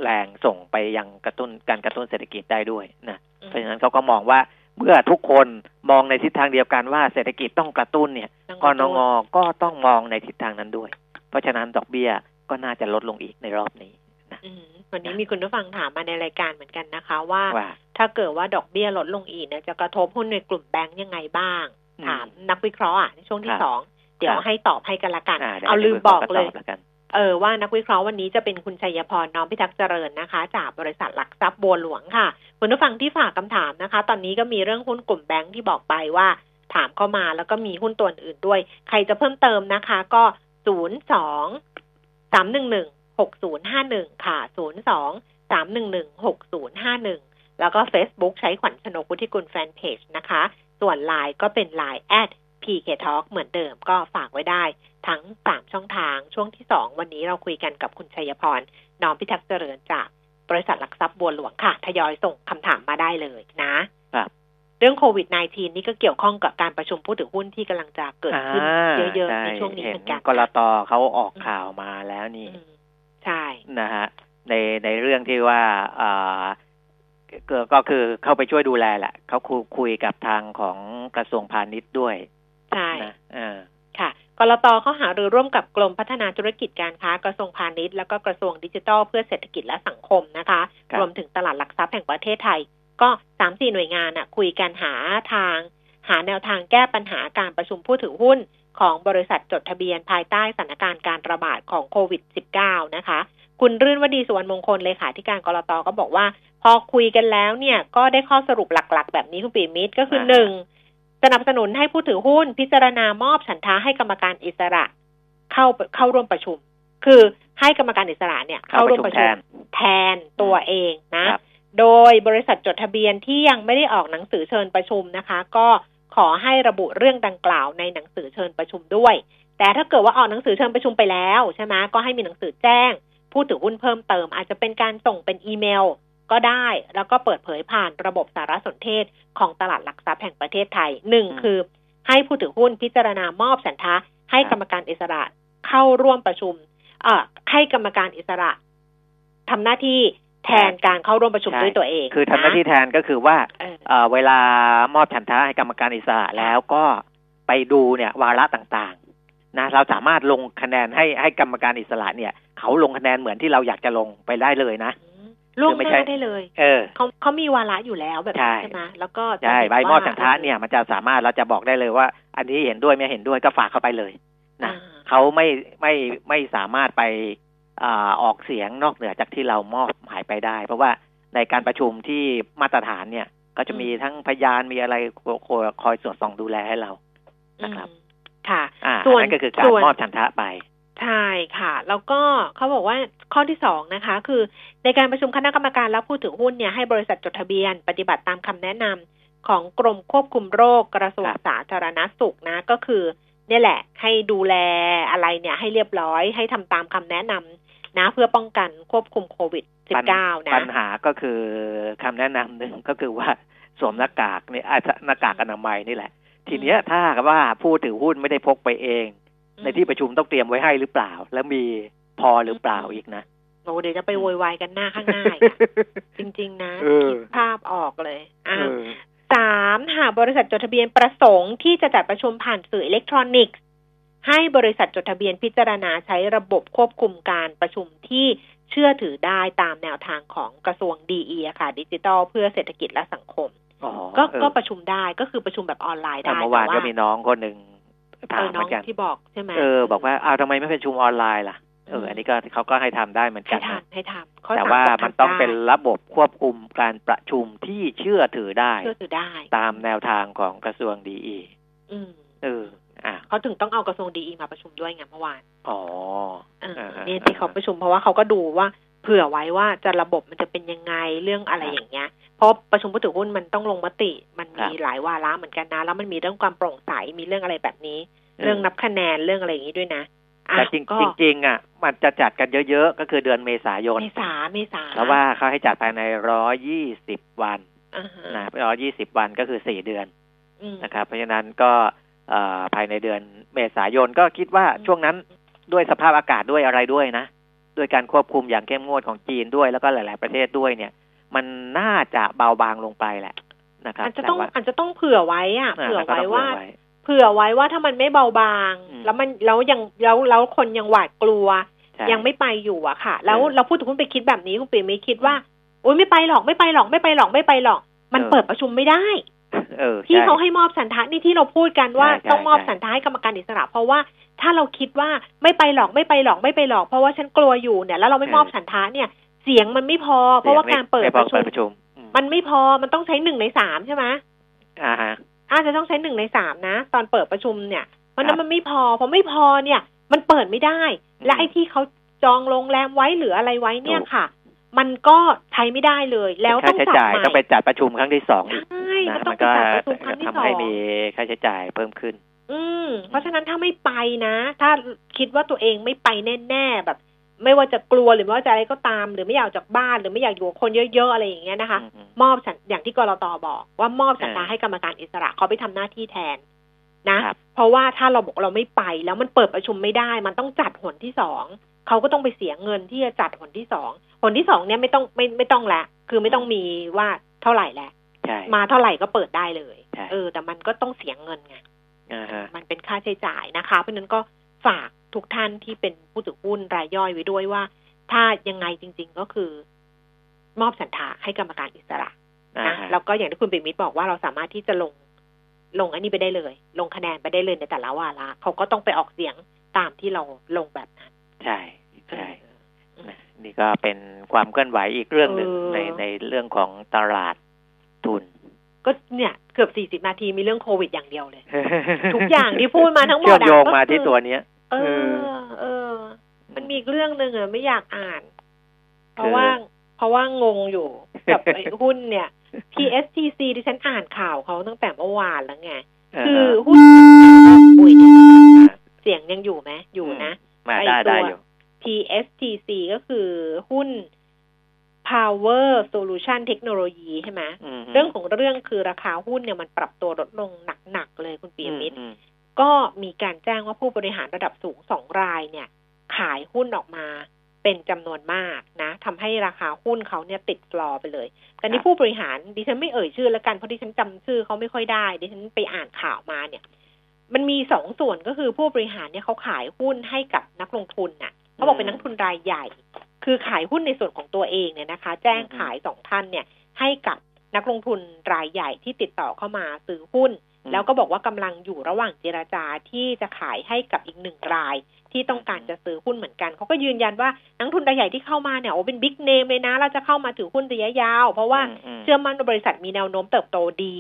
แรงส่งไปยังกระตุ้นการกระตุ้นเศรษฐกิจได้ด้วยนะเพราะฉะนั้นเขาก็มองว่า เมื่อทุกคนมองในทิศทางเดียวกันว่าเศรษฐกิจต้องกระตุ้นเนี่ยต้องกระนตุ้งก็ต้องมองในทิศทางนั้นด้วย เพราะฉะนั้นดอกเบี้ยก็น่าจะลดลงอีกในรอบนี้นะอืมวันนี้มีคุณผู้ฟังถามมาในรายการเหมือนกันนะคะว่าว่า ถ้าเกิดว่าดอกเบี้ยลดลงอีกเนี่ยจะกระทบหุ้นในกลุ่มแบงก์ยังไงบ้างอืมถามนักวิเคราะห์อะในช่วงที่ครับสองเดี๋ยวครับให้ตอบให้กันละกันอ่าดี๋ยวเอาลืมบอกเลยดี๋วแล้วกัน เออว่านักวิเคราะห์วันนี้จะเป็นคุณชัยพรน้อมพิทักษ์เจริญนะคะ จากบริษัทหลักทรัพย์บัวหลวงค่ะ คุณผู้ฟังที่ฝากคำถามนะคะ ตอนนี้ก็มีเรื่องหุ้นกลุ่มแบงค์ที่บอกไปว่า ถามเข้ามาแล้วก็มีหุ้นตัวอื่นด้วย ใครจะเพิ่มเติมนะคะ ก็ศูนย์สองสามหนึ่งหนึ่งหกศูนย์ห้าหนึ่งค่ะศูนย์สองสามหนึ่งหนึ่งหกศูนย์ห้าหนึ่งแล้วก็ Facebook ใช้ขวัญชนกุธิกุลแฟนเพจนะคะ ส่วน Line ก็เป็น Line แอด PK Talk เหมือนเดิมก็ฝากไว้ได้ ทั้งสามช่องทางช่วงที่สองวันนี้เราคุยกันกับคุณชัยพรน้อมพิทักษ์เจริญจากบริษัทหลักทรัพย์บัวหลวงค่ะ ทยอยส่งคำถามมาได้เลยนะครับเรื่องโควิด -19 นี่ก็เกี่ยวข้องกับการประชุมผู้ถือหุ้นที่กำลังจะเกิดขึ้นอ่าเยอะๆช่ในช่วงนี้เห็เหมือนกันกรตเขาออกข่าวมาแล้วนี่อืมใช่นะฮะในในเรื่องที่ว่าอ่าก็ก็คือเข้าไปช่วยดูแลแหละเขาคุยคุยกับทางของกระทรวงพาณิชย์ด้วย ใช่นะเออค่ะกรตเขาหารือร่วมกับกรมพัฒนาธุรกิจการค้ากระทรวงพาณิชย์แล้วก็กระทรวงดิจิทัลเพื่อเศรษฐกิจและสังคมนะคะครับรวมถึงตลาดหลักทรัพย์แห่งประเทศไทย ก็สามสี่หน่วยงานอะคุยกันหาทาง หาแนวทางแก้ปัญหาการประชุมผู้ถือหุ้นของบริษัทจดทะเบียนภายใต้สถานการณ์การระบาดของโควิด -19 นะคะ คุณรื่นวดีสุวรรณมงคลเลขาธิการกรตก็บอกว่า พอคุยกันแล้วเนี่ยก็ได้ข้อสรุปหลักๆ แบบนี้คุณปีมิตรก็คือหนึ่ง สนับสนุนให้ผู้ถือหุ้นพิจารณามอบฉันทาให้กรรมการอิสระ เข้าเข้าร่วมประชุม คือให้กรรมการอิสระเนี่ย เข้าเข้าปร่วระมชุมประแทชุมนแทนตัวเองนะครับโดยบริษัทจดทะเบียนที่ยังไม่ได้ออกหนังสือเชิญประชุมนะคะ ก็ขอให้ระบุเรื่องดังกล่าวในหนังสือเชิญประชุมด้วย แต่ถ้าเกิดว่าออกหนังสือเชิญประชุมไปแล้วใช่ไหมก็ให้มีหนังสือแจ้ง ผู้ถือหุ้นเพิ่มเติม อาจจะเป็นการส่งเป็นอีเมล ก็ได้แล้วก็เปิดเผยผ่านระบบสารสนเทศของตลาดหลักทรัพย์แห่งประเทศไทยหนึ่งอืมคือให้ผู้ถือหุ้นพิจารณามอบสันทะให้กรรมการอิสระเข้าร่วมประชุม เอ่อให้กรรมการอิสระทำหน้าที่แทนการเข้าร่วมประชุมใช่ด้วยตัวเอง คือทำหน้าที่ะแทนก็คือว่าเออเอ่อเวลามอบฉันทะให้กรรมการอิสระแล้วก็ไปดูเนี่ยวาระต่างๆ นะ เราสามารถลงคะแนนให้ให้กรรมการอิสระเนี่ย เขาลงคะแนนเหมือนที่เราอยากจะลงไปได้เลยนะ ล่วงคือไม่หใช่น้าได้เลย เออเขาเขามีวาระอยู่แล้วแบบใช่นี้ใช่ไหมแล้วก็จะใช่เห็นใบมอบว่าฉันทะเนี่ยมันจะสามารถเราจะบอกได้เลยว่า อันนี้เห็นด้วยไม่เห็นด้วยก็ฝากเข้าไปเลยนะอ่าเขาไม่ไม่ไม่สามารถไปอ่าออกเสียงนอกเหนือจากที่เรามอบหมายไปได้ เพราะว่าในการประชุมที่มาตรฐานเนี่ย ก็จะมีทั้งพยานมีอะไรคอยคอยตรวจส่องดูแลให้เรานะครับอืมค่ะอ่าส่วนอันนั้นก็คือการส่วนมอบฉันทะไป ใช่ค่ะ แล้วก็เขาบอกว่าข้อที่สองนะคะ คือในการประชุมคณะกรรมการและผู้ถือหุ้นเนี่ยให้บริษัทจดทะเบียน ปฏิบัติตามคำแนะนำของกรมควบคุมโรคกระทรวงสาธารณสุขนะก็คือเนี่ยแหละ ให้ดูแลอะไรเนี่ยให้เรียบร้อยให้ทำตามคำแนะนำนะ เพื่อป้องกันควบคุมโควิด -19 นะปัญหาก็คือคำแนะนำหนึ่งก็คือว่าสวมหน้ากากเนี่ยอะหน้ากากอนามัยนี่แหละ ทีเนี้ยถ้าว่าผู้ถือหุ้นไม่ได้พกไปเอง ในที่ประชุมต้องเตรียมไว้ให้หรือเปล่า แล้วมีพอหรือเปล่าอีกนะโอ้เดี๋ยวจะไปโวยวายกันหน้าข้างหน้าอีกอะจริง ๆ นะเออคิดภาพออกเลยอะเออสามหากบริษัทจดทะเบียนประสงค์ที่จะจัดประชุมผ่านสื่ออิเล็กทรอนิกส์ ให้บริษัทจดทะเบียนพิจารณาใช้ระบบควบคุมการประชุมที่เชื่อถือได้ตามแนวทางของกระทรวงดีอะค่ะ ดิจิทัลเพื่อเศรษฐกิจและสังคมอ๋อก็เออก็ประชุมได้ก็คือประชุมแบบออนไลน์แต่ได้เมื่อวานแต่ก็มีน้องคนหนึ่ง ถาเอมอเหน้อมืองนกันที่บอกใช่ไหมเออบอกว่าอ้าวทำไมไม่ประชุมออนไลน์ล่ะเอออันนี้ก็เขาก็ให้ทำได้เหมือนกัให้นนะทำให้ทำข้อแต่สว่าบอกมันทำต้องได้เป็นระบบควบคุมการประชุมที่เชื่อถือได้เชื่อถือได้ ตามแนวทางของกระทรวงดีอีอืมเอออะเขาถึงต้องเอากระทรวงดีมาประชุมด้วยไงเมื่อวาน อ๋อเอออ่าฮะเนี่ยที่เขาประชุมเพราะว่าเขาก็ดูว่า เผื่อไว้ว่าจะระบบมันจะเป็นยังไงเรื่องอะไรครับอย่างเงี้ยเพราะประชุมผู้ถือหุ้นมันต้องลงมติ มันครัมีบหลายวาระเหมือนกันนะ แล้วมันมีเรื่องความโปร่งใสมีเรื่องอะไรแบบนี้ เรื่องนับคะแนนเรื่องอะไรอย่างนี้ด้วยนะอะแต่จริงก็จริงๆอะ มันจะจัดกันเยอะๆ ก็คือเดือนเมษายน เมษาเมษาเพราะว่าเขาให้จัดภายในร้อยยี่สิบวันอ่าฮะนะร้อยยี่สิบวันก็คือสี่เดือนอืมนะครับ เพราะฉะนั้นก็เอ่อภายในเดือนเมษายนก็คิดว่าช่วงนั้นด้วยสภาพอากาศด้วยอะไรด้วยนะ ด้วยการควบคุมอย่างเข้มงวดของจีนด้วยแล้วก็หลาย ๆ ประเทศด้วยเนี่ย มันน่าจะเบาบางลงไปแหละนะครับอาจจะต้องแว่าอาจจะต้องเผื่อไว้อะอ่าเผื่อแล้วก็ไว้ต้องว่าเผื่อไว้เผื่อไว้ว่าถ้ามันไม่เบาบางอืมแล้วมันแล้วยังแล้วแล้วคนยังหวาดกลัวใช่ยังไม่ไปอยู่อะค่ะ แล้วเออเราพูดถึงคุณไปคิดแบบนี้คุณปีไม่คิดว่าโอ๊ยไม่ไปหรอกไม่ไปหรอกไม่ไปหรอกไม่ไปหรอก มันเออเปิดประชุมไม่ได้เออ ที่ใช่เขาให้มอบสันทะนี่ที่เราพูดกันว่าใช่ใช่ต้องมอบใช่สันทะให้กรรมการอิสระ เพราะว่าถ้าเราคิดว่าไม่ไปหรอกไม่ไปหรอกไม่ไปหรอก เพราะว่าฉันกลัวอยู่เนี่ยแล้วเราไม่มอบสันทะเนี่ยเสียงมันไม่พอ เพราะว่าการเปิดไม่ประชุมประชุมอืมมันไม่พอมันต้องใช้หนึ่งในสามใช่ไหมอ่าฮะอาจจะต้องใช้หนึ่งในสามนะ ตอนเปิดประชุมเนี่ยเพราะฉะนั้ครันบมันไม่พอพอไม่พอเนี่ย มันเปิดไม่ได้อืมและไอ้ที่เขาจองโรงแรมไว้หรืออะไรไว้เนี่ยถูกค่ะ มันก็ใช้ไม่ได้เลย แล้วค่าต้องใช้จัดจ่ายใหม่ต้องไปจัดประชุมครั้งที่สองอีกใช่นะมันต้มัอนงไปก็จัดประชุมครั้งที่ทำสอให้งมีค่าใช้จ่ายเพิ่มขึ้น อืม เพราะฉะนั้นถ้าไม่ไปนะ ถ้าคิดว่าตัวเองไม่ไปแน่ๆแบบ ไม่ว่าจะกลัวหรือไม่ว่าจะอะไรก็ตาม หรือไม่อยากออกจากบ้านหรือไม่อยากอยู่กับคนเยอะๆอะไรอย่างเงี้ยนะคะอืมมอบสัญอย่างที่กรตบอก ว่ามอบสัญญาเออให้กรรมการอิสระเขาไปทำหน้าที่แทนนะครับเพราะว่าถ้าเราบอกเราไม่ไปแล้วมันเปิดประชุมไม่ได้ มันต้องจัดหนที่สอง เขาก็ต้องไปเสียเงินที่จะจัดหนที่สองหนที่สองเนี่ยไม่ต้องไม่ไม่ต้องแล้วคือไม่ต้องมีว่าเท่าไหร่แล้วใช่มาเท่าไหร่ก็เปิดได้เลยใช่เออ แต่มันก็ต้องเสียเงินไงอ่าฮะมันเป็นค่าใช้จ่ายนะคะ เพราะฉะนั้นก็ฝากทุกท่านที่เป็นผู้ถือหุ้นรายย่อยไว้ด้วยว่า ถ้ายังไงจริง ๆก็คือ มอบสันทาให้กรรมการอิสระอ่านะฮะแล้วก็อย่างที่คุณปิ่มมิตรบอกว่าเราสามารถที่จะลงลงอันนี้ไปได้เลย ลงคะแนนไปได้เลยในแต่ละวาระเขาก็ต้องไปออกเสียงตามที่เราลงแบบนั้น ใช่ใช่เออนะนี่ก็เป็นความเคลื่อนไหวอีกเรื่องหนึ่งเออในในเรื่องของตลาดทุน ก็เนี่ยเกือบสี่สิบนาทีมีเรื่องโควิดอย่างเดียวเลย ทุกอย่างที่พูดมาทั้งหมดเชื่อมอะโยงก็มาคือที่ตัวเนี้ย เอเออเออ มันมีอีกเรื่องหนึ่งอะไม่อยากอ่าน เพคือราะว่า เพราะว่างงอยู่กับไอ้หุ้นเนี่ย PSTC ที่ฉันอ่านข่าวเขาตั้งแต่เมื่อวานแล้วไง คือหุ้นอุ้ยเดี๋ยวนะเสียงยังอยู่ไหมอยู่นะ มาไอ้ได้ตัวได้อยู่ PSTC ก็คือหุ้น Power Solution Technology ใช่ไหมมเรื่องของเรื่องคือราคาหุ้นเนี่ยมันปรับตัวลดลงหนัก ๆ เลยคุณปียมิตรอืมก็มีการแจ้งว่าผู้บริหารระดับสูงสองรายเนี่ย ขายหุ้นออกมาเป็นจำนวนมากนะทำให้ราคาหุ้นเขาเนี่ยติดฟลอร์ไปเลยกันนี้ผู้บริหารดิฉันไม่เอ่ยชื่อแล้วกันเพราะดิฉันจำชื่อเขาไม่ค่อยได้ ดิฉันไปอ่านข่าวมาเนี่ย มันมีสองส่วนก็คือผู้บริหารเนี่ยเขาขายหุ้นให้กับนักลงทุนน่ะเขาบอกเป็นนักทุนรายใหญ่ คือขายหุ้นในส่วนของตัวเองเนี่ยนะคะ แจ้งขายสองท่านเนี่ย ให้กับนักลงทุนรายใหญ่ที่ติดต่อเข้ามาซื้อหุ้น แล้วก็บอกว่ากำลังอยู่ระหว่างเจราจาที่จะขายให้กับอีกหนึ่งรายที่ต้องการจะซื้อหุ้นเหมือนกัน เขาก็ยืนยันว่านักทุนรายใหญ่ที่เข้ามาเนี่ยโอ้เป็นบิ๊กเนมเลยนะ เราจะเข้ามาถือหุ้นระยะยาว เพราะว่าอืมเชื่อมั่นว่าบริษัทมีแนวโน้มเติบโตดี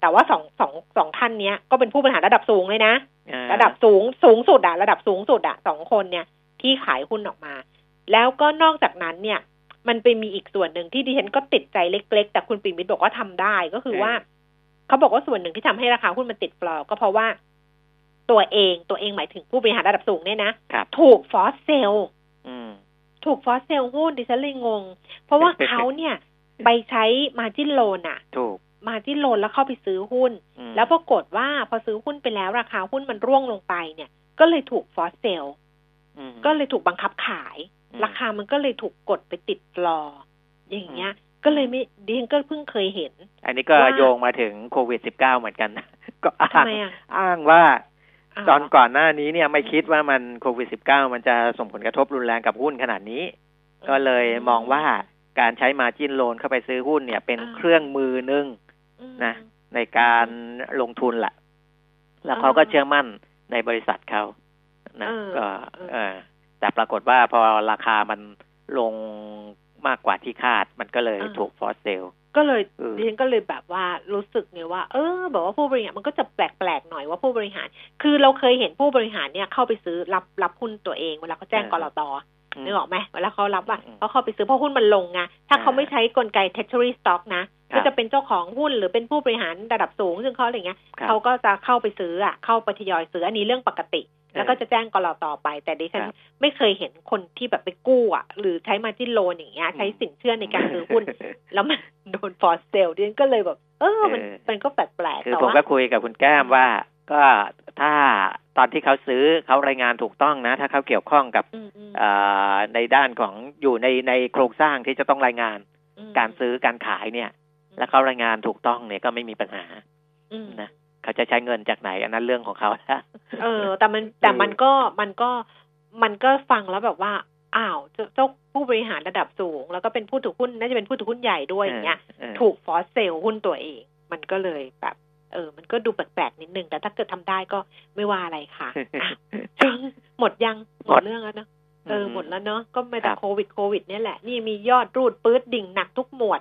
แต่ว่าสองสองสองท่านเนี้ยก็เป็นผู้บริหารระดับสูงเลยนะอ่าระดับสูงสูงสุดอะระดับสูงสุดอะสองคนเนี่ยที่ขายหุ้นออกมา แล้วก็นอกจากนั้นเนี่ย มันไปมีอีกส่วนหนึ่งที่ดิฉันก็ติดใจเล็ก ๆ แต่คุณปิ่มมิตรบอกว่าทำได้ก็คือว่า เขาบอกว่าส่วนหนึ่งที่ทำให้ราคาหุ้นมันติดฟลอร์ก็เพราะว่า ตัวเองตัวเองหมายถึงผู้บริหารระดับสูงเนี่ยนะครับถูก force sell อืมถูก force sell หุ้นดิฉันเลยงง เพราะว่าเขาเนี่ย ไปใช้ margin loan อะถูก margin loan แล้วเข้าไปซื้อหุ้นอืมแล้วปรากฏว่าพอซื้อหุ้นไปแล้วราคาหุ้นมันร่วงลงไปเนี่ย ก็เลยถูก force sell อืมก็เลยถูกบังคับขายอืมราคามันก็เลยถูกกดไปติดฟลอร์อย่างเงี้ย ก็เลยไม่ดิฉันก็เพิ่งเคยเห็น อันนี้ก็ว่าโยงมาถึงโควิด -19 เหมือนกันก็อ้าทำงไมอะอ้างว่าาวตอนก่อนหน้านี้เนี่ยไม่คิดว่ามันโควิด -19 มันจะส่งผลกระทบรุนแรงกับหุ้นขนาดนี้ ก็เลยมองว่าการใช้มาจิ้นโลนเข้าไปซื้อหุ้นเนี่ยเป็นอ่าเครื่องมือหนึ่งอืม นะในการลงทุนแหละแล้วเขาก็อ่าเชื่อมั่นในบริษัทเขานะเออก็เออเออแต่ปรากฏว่าพอราคามันลงมากกว่าที่คาดมันก็เลยถูกฟอสเซลก็เลยเออดิฉันก็เลยแบบว่ารู้สึกไงว่า เออแบบว่าผู้บริหารมันก็จะแปลกๆหน่อยว่าผู้บริหาร คือเราเคยเห็นผู้บริหารเนี่ยเข้าไปซื้อรับรับหุ้นตัวเองเวลาเขาแจ้งกรตอืมนึกออกไหมเวลาเขารับว่าอืมเขาเข้าไปซื้อเพราะหุ้นมันลงไงถ้าเขาอ่าไม่ใช้กลไก treasury stock นะครับ ก็จะเป็นเจ้าของหุ้นหรือเป็นผู้บริหารระดับสูง ซึ่งเขาอะไรเงี้ยครับเขาก็จะเข้าไปซื้ออะเข้าไปทยอยซื้ออันนี้เรื่องปกติ แล้วก็จะแจ้งกรตไป แต่ดิฉันครับไม่เคยเห็นคนที่แบบไปกู้อะหรือใช้มาจินโลนอย่างเงี้ยใช้สินเชื่อในการซื้อหุ้น แล้วมันโดนฟอร์เซลดิฉันก็เลยแบบ เออมันเออมันก็แปลกๆคือแต่ผมว่าก็คุยกับคุณแก้มว่าก็ถ้าตอนที่เขาซื้อเขารายงานถูกต้องนะ ถ้าเขาเกี่ยวข้องกับอืมอืมเอ่อในด้านของอยู่ในในโครงสร้างที่จะต้องรายงานมการซื้อการขายเนี่ย แล้วเขารายงานถูกต้องเนี่ยก็ไม่มีปัญหาอืมนะเขาจะใช้เงินจากไหน อันนั้นเรื่องของเขาละเออ แต่มันแต่มันก็มันก็มันก็ฟังแล้วแบบว่าอ้าวเจ้าเจ้าผู้บริหารระดับสูง แล้วก็เป็นผู้ถือหุ้นน่าจะเป็นผู้ถือหุ้นใหญ่ด้วยอย่างเงี้ยเออถูกฟอสเซลหุ้นตัวเอง มันก็เลยแบบเออ มันก็ดูแปลกๆนิดนึง แต่ถ้าเกิดทำได้ก็ไม่ว่าอะไรค่ะอะจริงหมดยัง หมดเรื่องแล้วเนอะเออ หมดแล้วเนอะก็ไม่แต่ครับโควิดโควิดเนี่ยแหละ นี่มียอดรูดปื๊ดดิ่งหนักทุกหมวด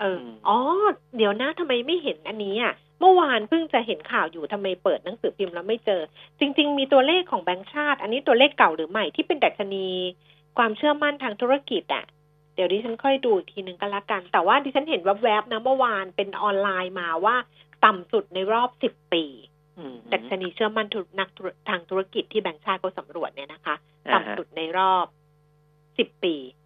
เอออมอ๋อ เดี๋ยวนะทำไมไม่เห็นอันนี้อะเมื่อวานเพิ่งจะเห็นข่าวอยู่ทำไมเปิดหนังสือพิมพ์แล้วไม่เจอ จริง ๆ มีตัวเลขของแบงก์ชาติ อันนี้ตัวเลขเก่าหรือใหม่ที่เป็นดัชนี ความเชื่อมั่นทางธุรกิจอะเดี๋ยวดิฉันค่อยดูอีกทีหนึ่งก็แล้วกัน แต่ว่าดิฉันเห็นแวบๆนะเมื่อวานเป็นออนไลน์มาว่า ต่ำสุดในรอบสิบปีอืมดัชนีเชื่อมั่นธุรนักธุรทางธุรกิจที่แบงก์ชาติเขาสำรวจเนี่ยนะคะอ่าฮะต่ำสุดในรอบสิบปีอะ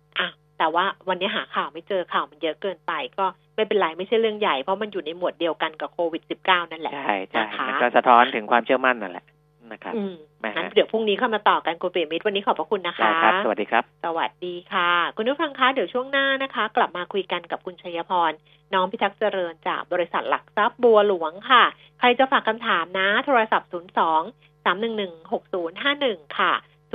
แต่ว่าวันนี้หาข่าวไม่เจอข่าวมันเยอะเกินไป ก็ไม่เป็นไรไม่ใช่เรื่องใหญ่ เพราะมันอยู่ในหมวดเดียวกันกับโควิดสิบเก้านั่นแหละ ใช่ใช่นะคะมันก็สะท้อนถึงความเชื่อมั่นนั่นแหละนะครับอืมแหมงั้นเดี๋ยวพรุ่งนี้เข้ามาต่อกันคุณเปียมิตรวันนี้ขอบพระคุณนะคะได้ครับ สวัสดีครับ สวัสดีค่ะ คุณผู้ฟังคะเดี๋ยวช่วงหน้านะคะ กลับมาคุยกันกับคุณชัยพร น้องพิทักษ์เจริญจากบริษัทหลักทรัพย์บัวหลวงค่ะ ใครจะฝากคำถามนะ โทรศัพท์02 311 6051 ค่ะ 02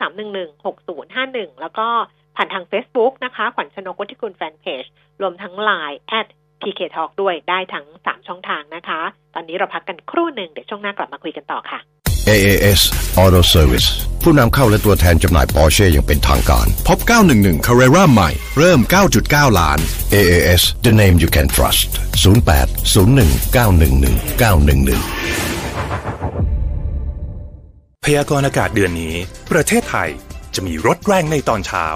311 6051 แล้วก็ ผ่านทาง Facebook นะคะขวัญชนกวัฒกุลแฟนเพจรวมทั้ง Line at PK Talk ด้วยได้ทั้ง 3 ช่องทางนะคะ ตอนนี้เราพักกันครู่หนึ่งเดี๋ยวช่วงหน้ากลับมาคุยกันต่อค่ะ AAS Auto Service ผู้นำเข้าและตัวแทนจำหน่ายปอร์เช่อย่างเป็นทางการ พบ 911 Carrera ใหม่ เริ่ม 9.9 ล้าน AAS the name you can trust 0801911911 พยากรณ์อากาศเดือนนี้ ประเทศไทย จะมีรถแรงในตอนเช้า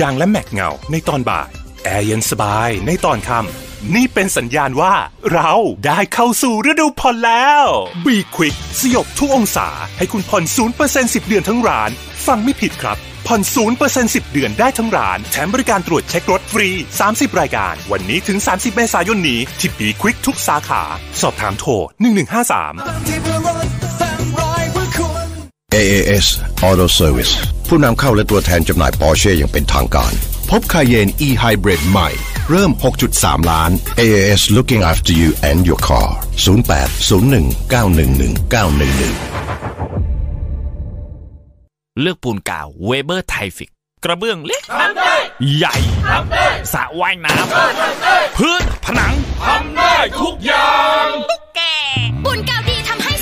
ยางและแม็กเงาในตอนบ่าย แอร์เย็นสบายในตอนค่ำนี่เป็นสัญญาณว่าเราได้เข้าสู่ฤดูผ่อนแล้ว Be Quick สยบทุกองศาให้คุณผ่อน0% 10 เดือนทั้งร้าน ฟังไม่ผิดครับ ผ่อน 0% 10 เดือนได้ทั้งร้าน แถมบริการตรวจเช็ครถฟรี 30 รายการ วันนี้ถึง 30 เมษายนนี้ ที่ B-Quik ทุกสาขา สอบถามโทร 1153 AAS Auto Service ผู้นำเข้าและตัวแทนจำหน่ายปอร์เช่อย่างเป็นทางการ พบคาเยน e hybrid ใหม่ เริ่ม 6.3 ล้าน AAS looking after you and your car 0801911911 เลือกปูนกาวเวเบอร์ไทล์ฟิกซ์กระเบื้องเล็กใหญ่สระว่ายน้ำพื้นผนังทำได้ทุกอย่างแกบุญกาวดีทำให้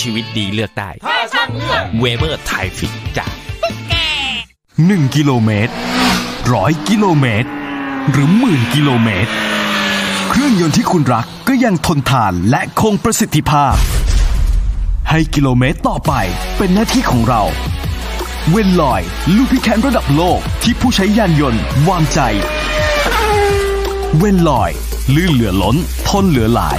ชีวิตดีเลือกได้เวเบอร์ไทล์ฟิกซ์จาก1กิโลเมตรร้อยกิโลเมตร หรือหมื่นกิโลเมตร เครื่องยนต์ที่คุณรักก็ยังทนทานและคงประสิทธิภาพ ให้กิโลเมตรต่อไปเป็นหน้าที่ของเราเวนลอย lubricant ระดับโลกที่ผู้ใช้ยานยนต์วางใจ เวนลอย ลื่นเหลือล้น ทนเหลือหลาย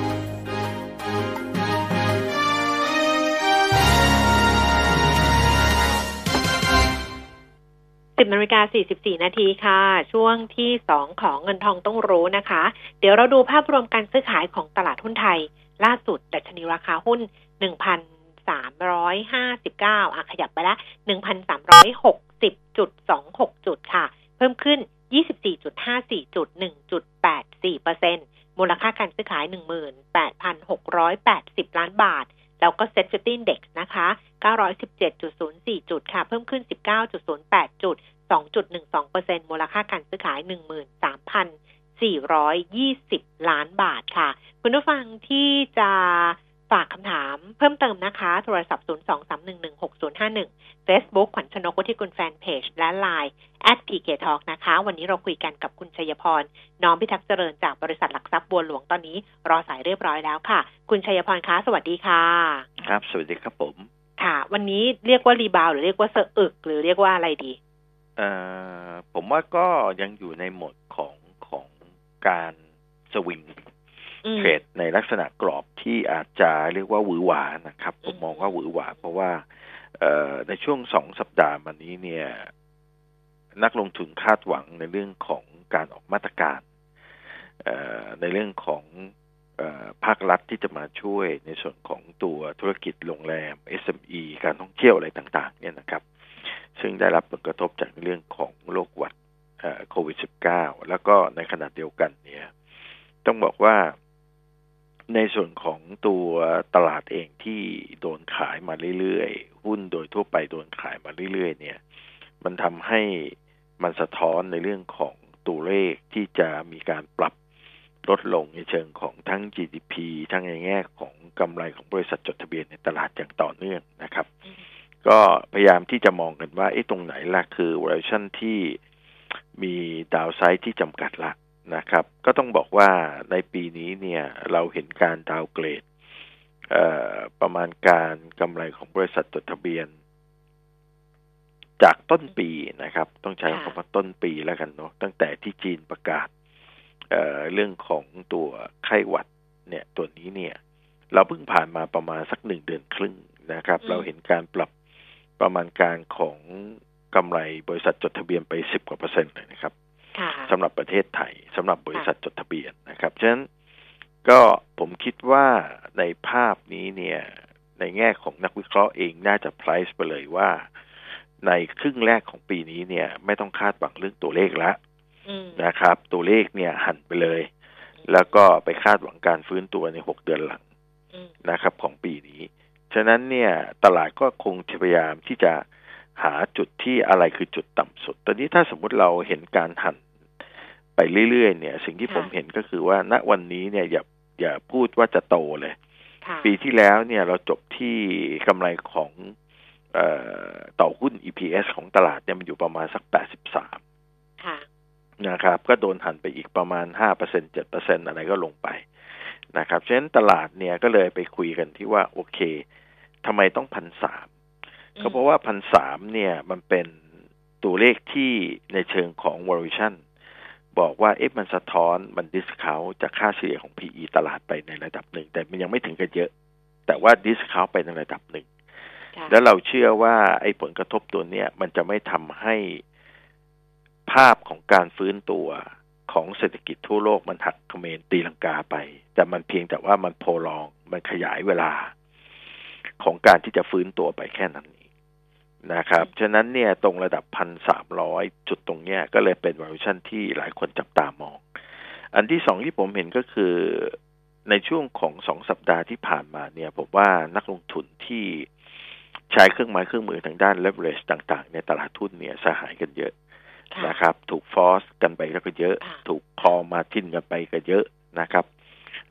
นาฬิกาสี่สิบสี่นาทีค่ะ ช่วงที่สองของเงินทองต้องรู้นะคะ เดี๋ยวเราดูภาพรวมการซื้อขายของตลาดหุ้นไทย ล่าสุด ดัชนีราคาหุ้นหนึ่งพันสามร้อยห้าสิบเก้าอะ ขยับไปละหนึ่งพันสามร้อยหกสิบจุดค่ะ เพิ่มขึ้นยี่สิบสี่จุดห้าสี่จุดหนึ่งจุดแปดสี่เปอร์เซ็นต์มูลค่าการซื้อขายหนึ่งหมื่นแปดพันหกร้อยแปดสิบล้านบาท แล้วก็ SET Fifty Index นะคะ 917.04 จุดค่ะ เพิ่มขึ้น 19.08 จุด 2.12%มูลค่าการซื้อขาย 13,420 ล้านบาทค่ะ คุณผู้ฟังที่จะฝากคำถามเพิ่มเติมนะคะ โทรศัพท์ 023116051 Facebook ขวัญชนกวุฒิกุลแฟนเพจและ Line at PK Talk นะคะ วันนี้เราคุยกันกับคุณชัยพร น้อมพิทักษ์เจริญจากบริษัทหลักทรัพย์บัวหลวงตอนนี้ รอสายเรียบร้อยแล้วค่ะ คุณชัยพรคะ สวัสดีค่ะ ครับ สวัสดีครับผม ค่ะ วันนี้เรียกว่า rebound หรือเรียกว่าสะอึก หรือเรียกว่าอะไรดีเอ่อ ผมว่าก็ยังอยู่ในโหมดของของการสวิงอืม trade ในลักษณะกรอบที่อาจจะเรียกว่าหวือหวานะครับ ผมมองว่าหวือหวา เพราะว่าเอ่อในช่วงสองสัปดาห์มานี้เนี่ย นักลงทุนคาดหวังในเรื่องของการออกมาตรการเอ่อในเรื่องของเออภาครัฐที่จะมาช่วยในส่วนของตัวธุรกิจโรงแรม SME การท่องเที่ยวอะไรต่าง ๆ เนี่ยนะครับ ซึ่งได้รับผลกระทบจากเรื่องของโรคหวัดโควิด -19 แล้วก็ในขณะเดียวกันเนี่ย ต้องบอกว่าในส่วนของตัวตลาดเองที่โดนขายมาเรื่อยๆ หุ้นโดยทั่วไปโดนขายมาเรื่อยๆ เนี่ย มันทำให้มันสะท้อนในเรื่องของตัวเลขที่จะมีการปรับลดลงในเชิงของทั้ง GDP ทั้งในแง่ของกำไรของบริษัทจดทะเบียนในตลาดอย่างต่อเนื่องนะครับ ก็พยายามที่จะมองกันว่าไอ้ตรงไหนล่ะคือ valuation ที่มีดาวไซด์ที่จำกัดละนะครับ ก็ต้องบอกว่าในปีนี้เนี่ยเราเห็นการดาวเกรดเอ่อประมาณการกำไรของบริษัทจดทะเบียน จากต้นปีนะครับ ต้องใช้คำว่าต้นปีแล้วกันเนาะตั้งแต่ที่จีนประกาศเอ่อเรื่องของตัวไข้หวัดเนี่ยตัวนี้เนี่ย เราเพิ่งผ่านมาประมาณสักหนึ่งเดือนครึ่งนะครับ เราเห็นการปรับ ประมาณการของกำไรบริษัทจดทะเบียนไปสิบกว่าเปอร์เซ็นต์เลยนะครับค่ะสำหรับประเทศไทยสำหรับบริษัทจดทะเบียนนะครับฉะนั้นก็ผมคิดว่าในภาพนี้เนี่ยในแง่ของนักวิเคราะห์เองน่าจะ price ไปเลยว่า ในครึ่งแรกของปีนี้เนี่ย ไม่ต้องคาดหวังเรื่องตัวเลขแล้วอืมนะครับ ตัวเลขเนี่ยหันไปเลย แล้วก็ไปคาดหวังการฟื้นตัวในหกเดือนหลังอืมนะครับ ของปีนี้ ฉะนั้นเนี่ยตลาดก็คงพยายามที่จะหาจุดที่อะไรคือจุดต่ำสุด ตอนนี้ถ้าสมมุติเราเห็นการหันไปเรื่อยๆเนี่ย สิ่งที่ผมเห็นก็คือว่าณวันนี้เนี่ยอย่าอย่าพูดว่าจะโตเลยค่ะปีที่แล้วเนี่ยเราจบที่กำไรของเอ่อต่อหุ้น EPS ของตลาดเนี่ยมันอยู่ประมาณสัก 83ค่ะนะครับ ก็โดนหันไปอีกประมาณ 5% 7%อะไรก็ลงไป นะครับฉะนั้นตลาดเนี่ยก็เลยไปคุยกันที่ว่าโอเคทำไมต้องพันสามก็เพราะว่าพันสามเนี่ยมันเป็นตัวเลขที่ในเชิงของ valuation บอกว่าเอ๊ะมันสะท้อนมัน discount จากค่าเฉลี่ยของ PE ตลาดไปในระดับหนึ่ง แต่มันยังไม่ถึงกันเยอะ แต่ว่า discount ไปในระดับหนึ่ง แล้วเราเชื่อว่าไอ้ผลกระทบตัวเนี้ยมันจะไม่ทำให้ภาพของการฟื้นตัว ของเศรษฐกิจทั่วโลกมันหักคะเมนตีลังกาไป แต่มันเพียงแต่ว่ามัน prolong มันขยายเวลา ของการที่จะฟื้นตัวไปแค่นั้นนะครับ ฉะนั้นเนี่ยตรงระดับพันสามร้อยจุดตรงเนี้ยก็เลยเป็น valuation ที่หลายคนจับตามอง อันที่สองที่ผมเห็นก็คือในช่วงของสองสัปดาห์ที่ผ่านมาเนี่ยผมว่านักลงทุนที่ใช้เครื่องไม้เครื่องมือทางด้าน leverage ต่าง ๆ ในตลาดทุนเนี่ยสหายกันเยอะ นะครับ ถูกฟอสกันไปก็เยอะ ถูกคอมาทินกันไปก็เยอะนะครับ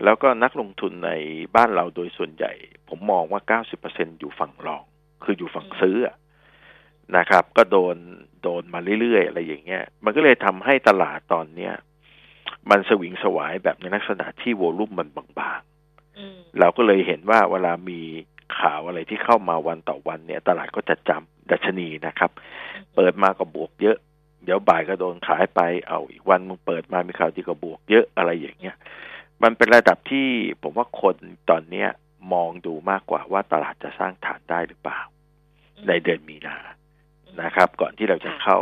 แล้วก็นักลงทุนในบ้านเราโดยส่วนใหญ่ ผมมองว่า90%อยู่ฝั่งรอง คืออยู่ฝั่งซื้อนะครับ ก็โดนโดนมาเรื่อยๆ อะไรอย่างเงี้ย มันก็เลยทำให้ตลาดตอนเนี้ยมันสวิงสวายแบบในลักษณะที่โวลุ่มมันบางๆเราก็เลยเห็นว่าเวลามีข่าวอะไรที่เข้ามาวันต่อวันเนี่ย ตลาดก็จะจำดัชนีนะครับ เปิดมาก็บวกเยอะ เดี๋ยวบ่ายก็โดนขายไปเอาอีกวันมึงเปิดมามีข่าวที่ก็บวกเยอะอะไรอย่างเงี้ยมันเป็นระดับที่ผมว่าคนตอนเนี้ยมองดูมากกว่าว่าตลาดจะสร้างฐานได้หรือเปล่า ในเดือนมีนานะครับ ก่อนที่เราจะเข้า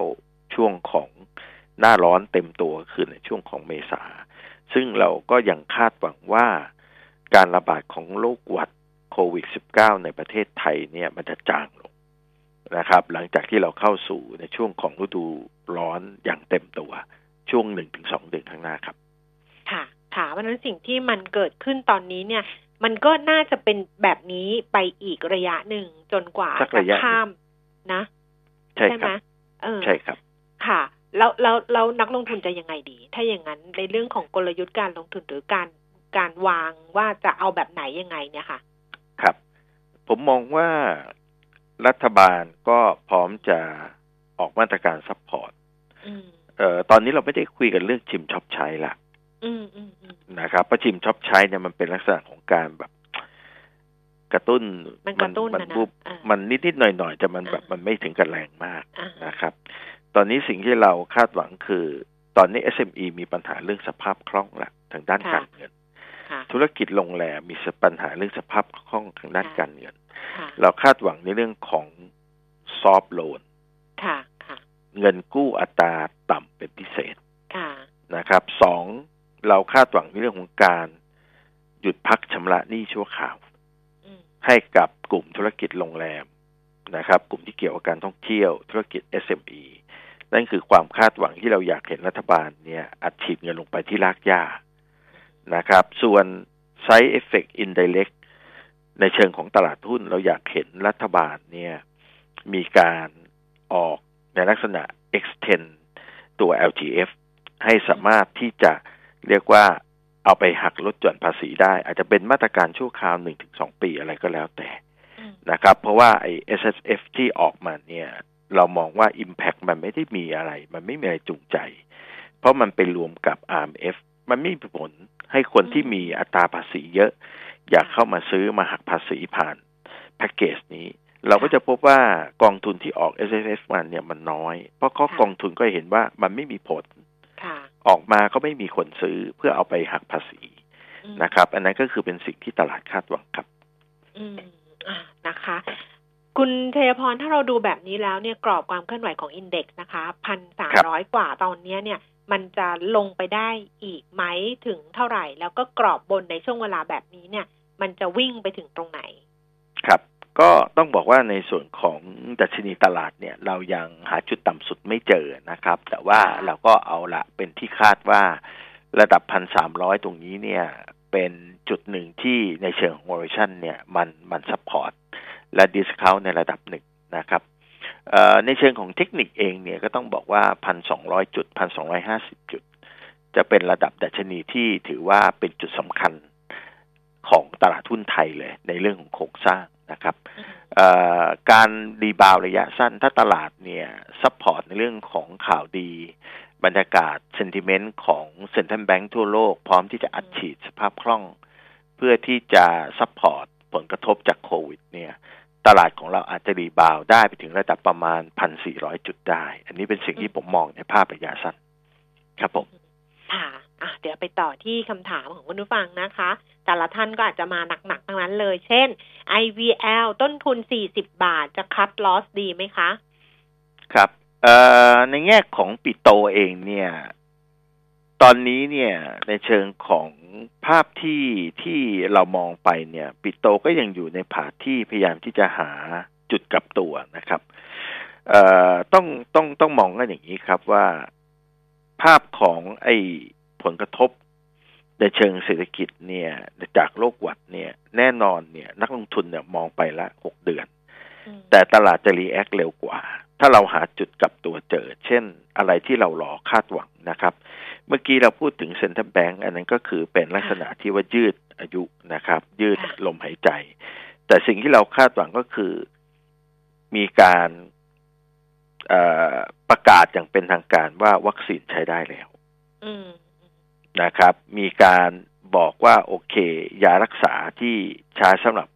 ช่วงของหน้าร้อนเต็มตัวคือในช่วงของเมษา ซึ่งเราก็ยังคาดหวังว่าการระบาดของโรคหวัดโควิด -19 ในประเทศไทยเนี่ยมันจะจางลง นะครับ หลังจากที่เราเข้าสู่ในช่วงของฤดูร้อนอย่างเต็มตัวช่วงหนึ่งถึงสองเดือนข้างหน้าครับ ค่ะ ค่ะเพราะฉะนั้นสิ่งที่มันเกิดขึ้นตอนนี้เนี่ย มันก็น่าจะเป็นแบบนี้ไปอีกระยะหนึ่งจนกว่าสักจะระยะข้ามนะ ใช่ไหคมรับเออใช่ครับ ค่ะ แล้วแล้วแล้วนักลงทุนจะยังไงดี ถ้าอย่างนั้นในเรื่องของกลยุทธ์การลงทุนหรือการการวางว่าจะเอาแบบไหนยังไงเนี่ยค่ะ ครับ ผมมองว่า รัฐบาลก็พร้อมจะออกมาตรการ support อืมเอ่อตอนนี้เราไม่ได้คุยกันเรื่องชิมช้อปใช้ละอืมอืมอืมนะครับเพราะชิมช้อปใช้เนี่ยมันเป็นลักษณะของการแบบ กระตุ้นมันกระตุ้นมันนะนะบูบอ่ามันนิดๆหน่อยๆแต่มันแบบมันไม่ถึงกับแรงมากอ่านะครับ ตอนนี้สิ่งที่เราคาดหวังคือ ตอนนี้ SME มีปัญหาเรื่องสภาพคล่องละทางด้านค่ะการเงินค่ะธุรกิจโรงแรมมีปัญหาเรื่องสภาพคล่องทางด้านการเงินค่ะ เราคาดหวังในเรื่องของซอฟโลนค่ะค่ะเงินกู้อัตราต่ำเป็นพิเศษค่ะนะครับสองเราคาดหวังในเรื่องของการหยุดพักชำระหนี้ชั่วคราว ให้กับกลุ่มธุรกิจโรงแรมนะครับ กลุ่มที่เกี่ยวกับการท่องเที่ยวธุรกิจ SME นั่นคือความคาดหวังที่เราอยากเห็นรัฐบาลเนี่ยอัดฉีดเงินลงไปที่รากหญ้านะครับ ส่วน side effect indirect ในเชิงของตลาดหุ้นเราอยากเห็นรัฐบาลเนี่ยมีการออกในลักษณะ extend ตัว LTF ให้สามารถที่จะเรียกว่าเอาไปหักลดหย่อนภาษีได้ อาจจะเป็นมาตรการชั่วคราวหนึ่งถึงสองปีอะไรก็แล้วแต่นะครับ เพราะว่าไอ้ S S F ที่ออกมาเนี่ย เรามองว่า Impact มันไม่ได้มีอะไร มันไม่มีอะไรจูงใจ เพราะมันไปรวมกับ RMF มันไม่มีผลให้คนที่มีอัตราภาษีเยอะ อยากเข้ามาซื้อมาหักภาษีผ่านแพ็กเกจนี้ เราก็จะพบว่ากองทุนที่ออก S S F มันเนี่ยมันน้อย เพราะเขากองทุนก็เห็นว่ามันไม่มีผลค่ะออกมาก็ไม่มีคนซื้อเพื่อเอาไปหักภาษีนะครับ อันนั้นก็คือเป็นสิ่งที่ตลาดคาดหวังครับ อืมอ่านะคะ คุณเทยพรถ้าเราดูแบบนี้แล้วเนี่ยกรอบความเคลื่อนไหวของอินเด็กซ์นะคะพันสามร้อยกว่าตอนเนี้ยเนี่ย มันจะลงไปได้อีกไหมถึงเท่าไหร่ แล้วก็กรอบบนในช่วงเวลาแบบนี้เนี่ย มันจะวิ่งไปถึงตรงไหน ครับ ก็ต้องบอกว่าในส่วนของดัชนีตลาดเนี่ย เรายังหาจุดต่ำสุดไม่เจอนะครับ แต่ว่าเราก็เอาละเป็นที่คาดว่าระดับพันสามร้อยตรงนี้เนี่ย เป็นจุดหนึ่งที่ในเชิงของ valuation เนี่ย มันมัน support และ discount ในระดับหนึ่งนะครับในเชิงของเทคนิคเองเนี่ยก็ต้องบอกว่าพันสองร้อยจุดพันสองร้อยห้าสิบจุด จะเป็นระดับดัชนีที่ถือว่าเป็นจุดสำคัญ ของตลาดทุนไทยเลยในเรื่องของโครงสร้างนะครับการ rebound ระยะสั้น ถ้าตลาดเนี่ย support ในเรื่องของข่าวดี บรรยากาศ sentiment ของ central bank ทั่วโลก พร้อมที่จะอัดฉีดสภาพคล่อง เพื่อที่จะ supportผลกระทบจากโควิด เนี่ย ตลาดของเราอาจจะรีบาวได้ไปถึงระดับประมาณพันสี่ร้อยจุดได้ อันนี้เป็นสิ่งที่ผมมองในภาพระยะสั้น ครับผมค่ะ อะเดี๋ยวไปต่อที่คำถามของคุณผู้ฟังนะคะ แต่ละท่านก็อาจจะมาหนักๆทั้งนั้นเลย เช่น IVL ต้นทุน 40 บาทจะคัดลอสดีไหมคะ ครับเอ่อในแง่ของปิโตเองเนี่ย ตอนนี้เนี่ยในเชิงของภาพที่ที่เรามองไปเนี่ย ปิโตก็ยังอยู่ในผาที่พยายามที่จะหาจุดกลับตัวนะครับเอ่อต้องต้องต้องมองกันอย่างนี้ครับว่าภาพของไอ ผลกระทบในเชิงเศรษฐกิจเนี่ยจากโรคหวัดเนี่ย แน่นอนเนี่ย นักลงทุนเนี่ยมองไปละหกเดือน แต่ตลาดจะรีแอคเร็วกว่า ถ้าเราหาจุดกลับตัวเจอ เช่นอะไรที่เรารอคาดหวังนะครับ เมื่อกี้เราพูดถึงเซ็นทรัลแบงก์อันนั้นก็คือเป็นลักษณะที่ว่ายืดอายุนะครับ ยืดลมหายใจ แต่สิ่งที่เราคาดหวังก็คือมีการประกาศอย่างเป็นทางการว่าวัคซีนใช้ได้แล้ว นะครับ มีการบอกว่าโอเค ยารักษาที่ใช้สำหรับ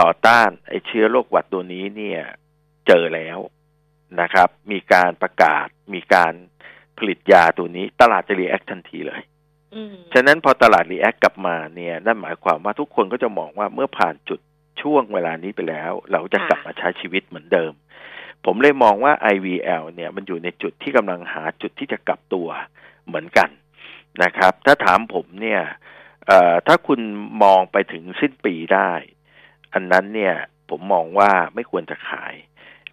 ต่อต้านไอเชื้อโรคหวัดตัวนี้เนี่ยเจอแล้วนะครับ มีการประกาศมีการผลิตยาตัวนี้ ตลาดจะ react ทันทีเลยฉะนั้นพอตลาด react กลับมาเนี่ยนั่นหมายความว่าทุกคนก็จะมองว่าเมื่อผ่านจุดช่วงเวลานี้ไปแล้ว เราจะกลับมาใช้ชีวิตเหมือนเดิม ผมเลยมองว่า IVL เนี่ยมันอยู่ในจุดที่กำลังหาจุดที่จะกลับตัวเหมือนกัน นะครับ ถ้าถามผมเนี่ยถ้าคุณมองไปถึงสิ้นปีได้ อันนั้นเนี่ยผมมองว่าไม่ควรจะขาย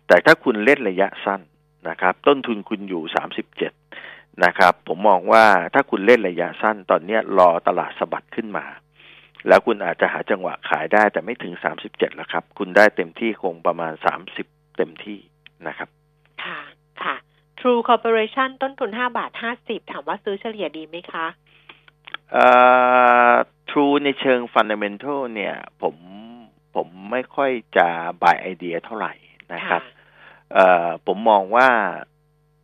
แต่ถ้าคุณเล่นระยะสั้นนะครับ ต้นทุนคุณอยู่สามสิบเจ็ดนะครับ ผมมองว่าถ้าคุณเล่นระยะสั้นตอนนี้รอตลาดสะบัดขึ้นมา แล้วคุณอาจจะหาจังหวะขายได้แต่ไม่ถึงสามสิบเจ็ดแล้วครับ คุณได้เต็มที่คงประมาณสามสิบเต็มที่นะครับ ค่ะค่ะ True Corporation ต้นทุนห้าบาทห้าสิบถามว่าซื้อเฉลี่ยดีไหมคะเอ่อ True ในเชิง Fundamental เนี่ย ผมผมไม่ค่อยจะบายไอเดียเท่าไหร่นะครับเอ่อผมมองว่า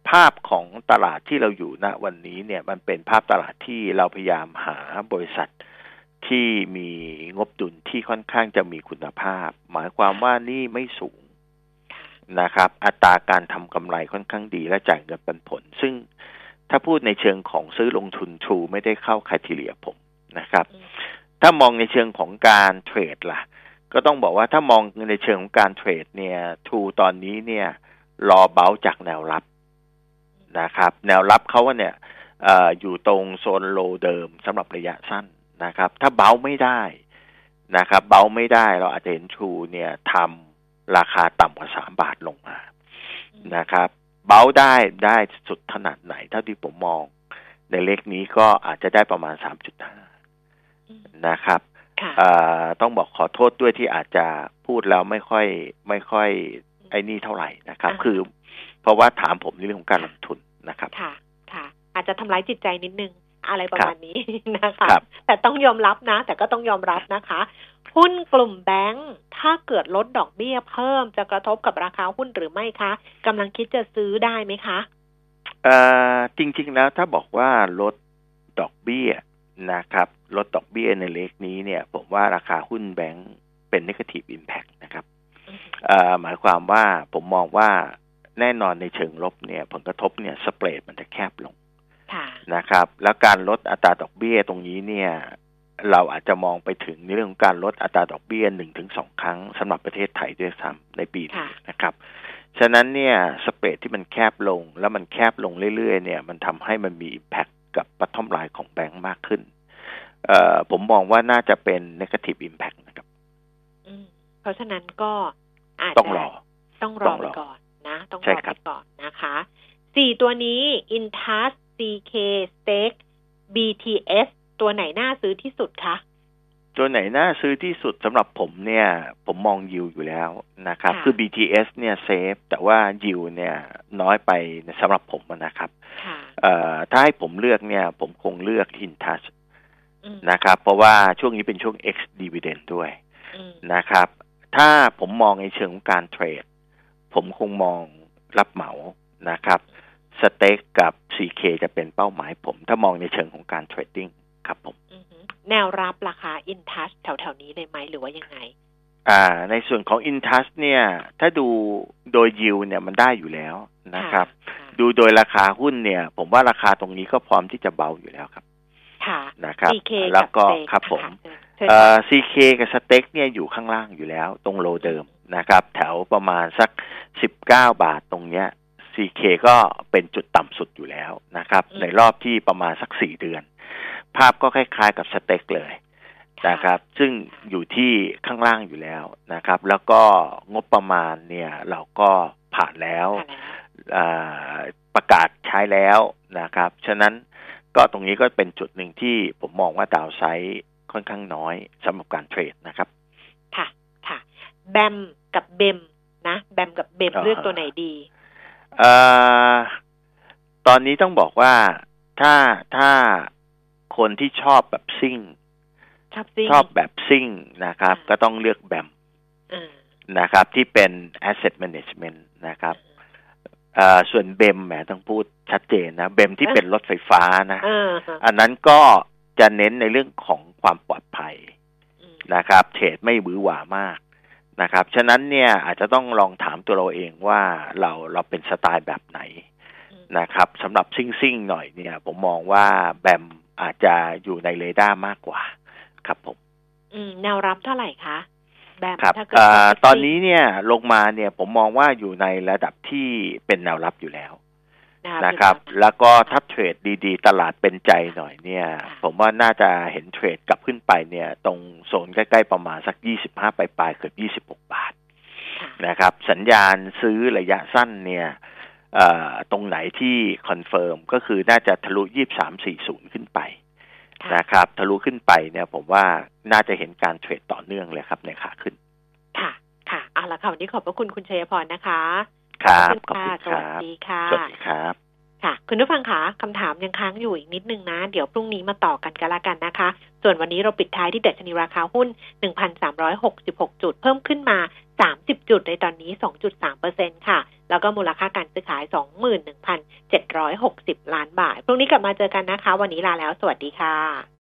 ภาพของตลาดที่เราอยู่ณวันนี้เนี่ยมันเป็นภาพตลาดที่เราพยายามหาบริษัทที่มีงบดุลที่ค่อนข้างจะมีคุณภาพ หมายความว่านี่ไม่สูง นะครับ อัตราการทำกำไรค่อนข้างดีและจ่ายเงินปันผล ซึ่งถ้าพูดในเชิงของซื้อลงทุนทูไม่ได้เข้าคาทีเรียผมนะครับ ถ้ามองในเชิงของการเทรดล่ะ ก็ต้องบอกว่าถ้ามองในเชิงของการเทรดเนี่ยทูตอนนี้เนี่ย รอเบาจากแนวรับนะครับ แนวรับเขาว่าเนี่ยออยู่ตรงโซนโลเดิมสำหรับระยะสั้นนะครับ ถ้าเบาไม่ได้นะครับ เบาไม่ได้เราอาจจะเห็นทูเนี่ยทำ ราคาต่ำกว่าสามบาทลงมานะครับ เบาได้ได้สุดขนาดไหน เท่าที่ผมมอง ในเลขนี้ก็อาจจะได้ประมาณสามจุดห้านะครับต้องบอกขอโทษด้วยที่อาจจะพูดแล้วไม่ค่อยไม่ค่อยไอ้นี่เท่าไหร่นะครับ คือเพราะว่าถามผมในเรื่องของการลงทุนนะครับ ค่ะ ค่ะ อาจจะทำร้ายจิตใจนิดนึง อะไรประมาณนี้นะคะ แต่ต้องยอมรับนะ แต่ก็ต้องยอมรับนะคะหุ้นกลุ่มแบงค์ถ้าเกิดลดดอกเบี้ยเพิ่มจะกระทบกับราคาหุ้นหรือไม่คะกำลังคิดจะซื้อได้ไหมคะเอ่อจริง ๆ แล้วถ้าบอกว่าลดดอกเบี้ยนะครับ ลดดอกเบี้ยในเลขนี้เนี่ย ผมว่าราคาหุ้นแบงค์เป็นนิเกทีฟอิมแพคนะครับเอ่อหมายความว่าผมมองว่าแน่นอนในเชิงลบเนี่ย ผลกระทบเนี่ยสเปรดมันจะแคบลง นะครับ แล้วการลดอัตราดอกเบี้ยตรงนี้เนี่ย เราอาจจะมองไปถึงในเรื่องของการลดอัตราดอกเบี้ยหนึ่งถึงสองครั้งสำหรับประเทศไทยด้วยซ้ำในปีนี้นะครับ ฉะนั้นเนี่ย spread ที่มันแคบลงแล้วมันแคบลงเรื่อยๆเนี่ย มันทำให้มันมี impact กับ bottom line ของแบงก์มากขึ้นเอ่อผมมองว่าน่าจะเป็น negative impact นะครับเพราะฉะนั้นก็อาจจะต้องรอ ต้องรอไปก่อนนะ ต้องรอไปก่อนนะคะ สี่ตัวนี้ Intas CK Stake BTS ตัวไหนน่าซื้อที่สุดคะตัวไหนน่าซื้อที่สุดสำหรับผมเนี่ย ผมมองยิวอยู่แล้วนะครับ คือ BTS เนี่ยเซฟแต่ว่ายิวเนี่ยน้อยไปสำหรับผมนะครับถ้าให้ผมเลือกเนี่ย ผมคงเลือก Intouch อืมนะครับ เพราะว่าช่วงนี้เป็นช่วง X dividend ด้วยอืมนะครับ ถ้าผมมองในเชิงของการเทรด ผมคงมองรับเหมานะครับ STEC กับ CK จะเป็นเป้าหมายผม ถ้ามองในเชิงของการ trading ครับผมอือหือแนวรับราคาอินทัชแถวๆนี้เลยไหมหรือว่ายังไง อ่า ในส่วนของ INTUCH เนี่ย ถ้าดูโดยยิวเนี่ยมันได้อยู่แล้วนะครับ ดูโดยราคาหุ้นเนี่ย ผมว่าราคาตรงนี้ก็พร้อมที่จะเบาอยู่แล้วครับ ค่ะนะครับ CK แล้วก็กับ STEC ครับผมค่ะเชิญเอ่ค่ะอ CK กับสเต็กเนี่ยอยู่ข้างล่างอยู่แล้ว ตรง low เดิมนะครับ แถวประมาณสัก19บาทตรงเนี้ย CK ก็เป็นจุดต่ำสุดอยู่แล้วนะครับ ในรอบที่ประมาณสัก4เดือน ภาพก็คล้ายๆกับสเต็กเลยนะครับ ซึ่งอยู่ที่ข้างล่างอยู่แล้วนะครับ แล้วก็งบประมาณเนี่ยเราก็ผ่านแล้วอ่าประกาศใช้แล้วนะครับ ฉะนั้นก็ตรงนี้ก็เป็นจุดหนึ่งที่ผมมองว่าดาวไซด์ค่อนข้างน้อยสำหรับการเทรดนะครับ ค่ะ ค่ะ แบมกับเบมนะ แบมกับเบมอ่าเลือกตัวไหนดี เอ่อตอนนี้ต้องบอกว่าถ้าถ้าคนที่ชอบแบบซิ่ง ชอบซิ่งชอบแบบซิ่งนะครับ ก็ต้องเลือกแบมอ่านะครับ ที่เป็น asset management นะครับเอ่อส่วนเบมแหมต้องพูดชัดเจนนะเบมที่เป็นรถไฟฟ้านะเอออันนั้นก็จะเน้นในเรื่องของความปลอดภัยนะครับ เทรดไม่หวือหวามาก นะครับ ฉะนั้นเนี่ยอาจจะต้องลองถามตัวเราเองว่าเราเราเป็นสไตล์แบบไหนนะครับสำหรับซิ่งซิ่งๆหน่อยเนี่ย ผมมองว่าแบมอาจจะอยู่ในเรดาร์มากกว่าครับผม อืม แนวรับเท่าไหร่คะแบมครับถ้าเกิดเอ่อว่าตอนนี้เนี่ยลงมาเนี่ยผมมองว่าอยู่ในระดับที่เป็นแนวรับอยู่แล้ว นะครับ แล้วก็ถ้า trade ดีๆ ตลาดเป็นใจหน่อยเนี่ย ผมว่าน่าจะเห็น trade กลับขึ้นไปเนี่ย ตรงโซนใกล้ๆประมาณสัก 25ปลายๆเกือบ26 บาทนะครับ สัญญาณซื้อระยะสั้นเนี่ยเอ่อตรงไหนที่ confirm ก็คือน่าจะทะลุ 2340 ขึ้นไปนะครับ ทะลุขึ้นไปเนี่ย ผมว่าน่าจะเห็นการ trade ต่อเนื่องเลยครับในขาขึ้น ค่ะ ค่ะ เอาละค่ะ วันนี้ขอบพระคุณคุณชัยพรนะคะ ครับขอบคุณขอบคุณค่ะสครับวัสดีค่ะสวัสดีครับค่ะ คุณผู้ฟังคะคำถามยังค้างอยู่อีกนิดนึงนะ เดี๋ยวพรุ่งนี้มาต่อกันกันละกันนะคะ ส่วนวันนี้เราปิดท้ายที่ดัชนีราคาหุ้น 1,366 จุด เพิ่มขึ้นมา 30 จุดในตอนนี้ 2.3%ค่ะ แล้วก็มูลค่าการซื้อขาย 21,760 ล้านบาท พรุ่งนี้กลับมาเจอกันนะคะ วันนี้ลาแล้ว สวัสดีค่ะ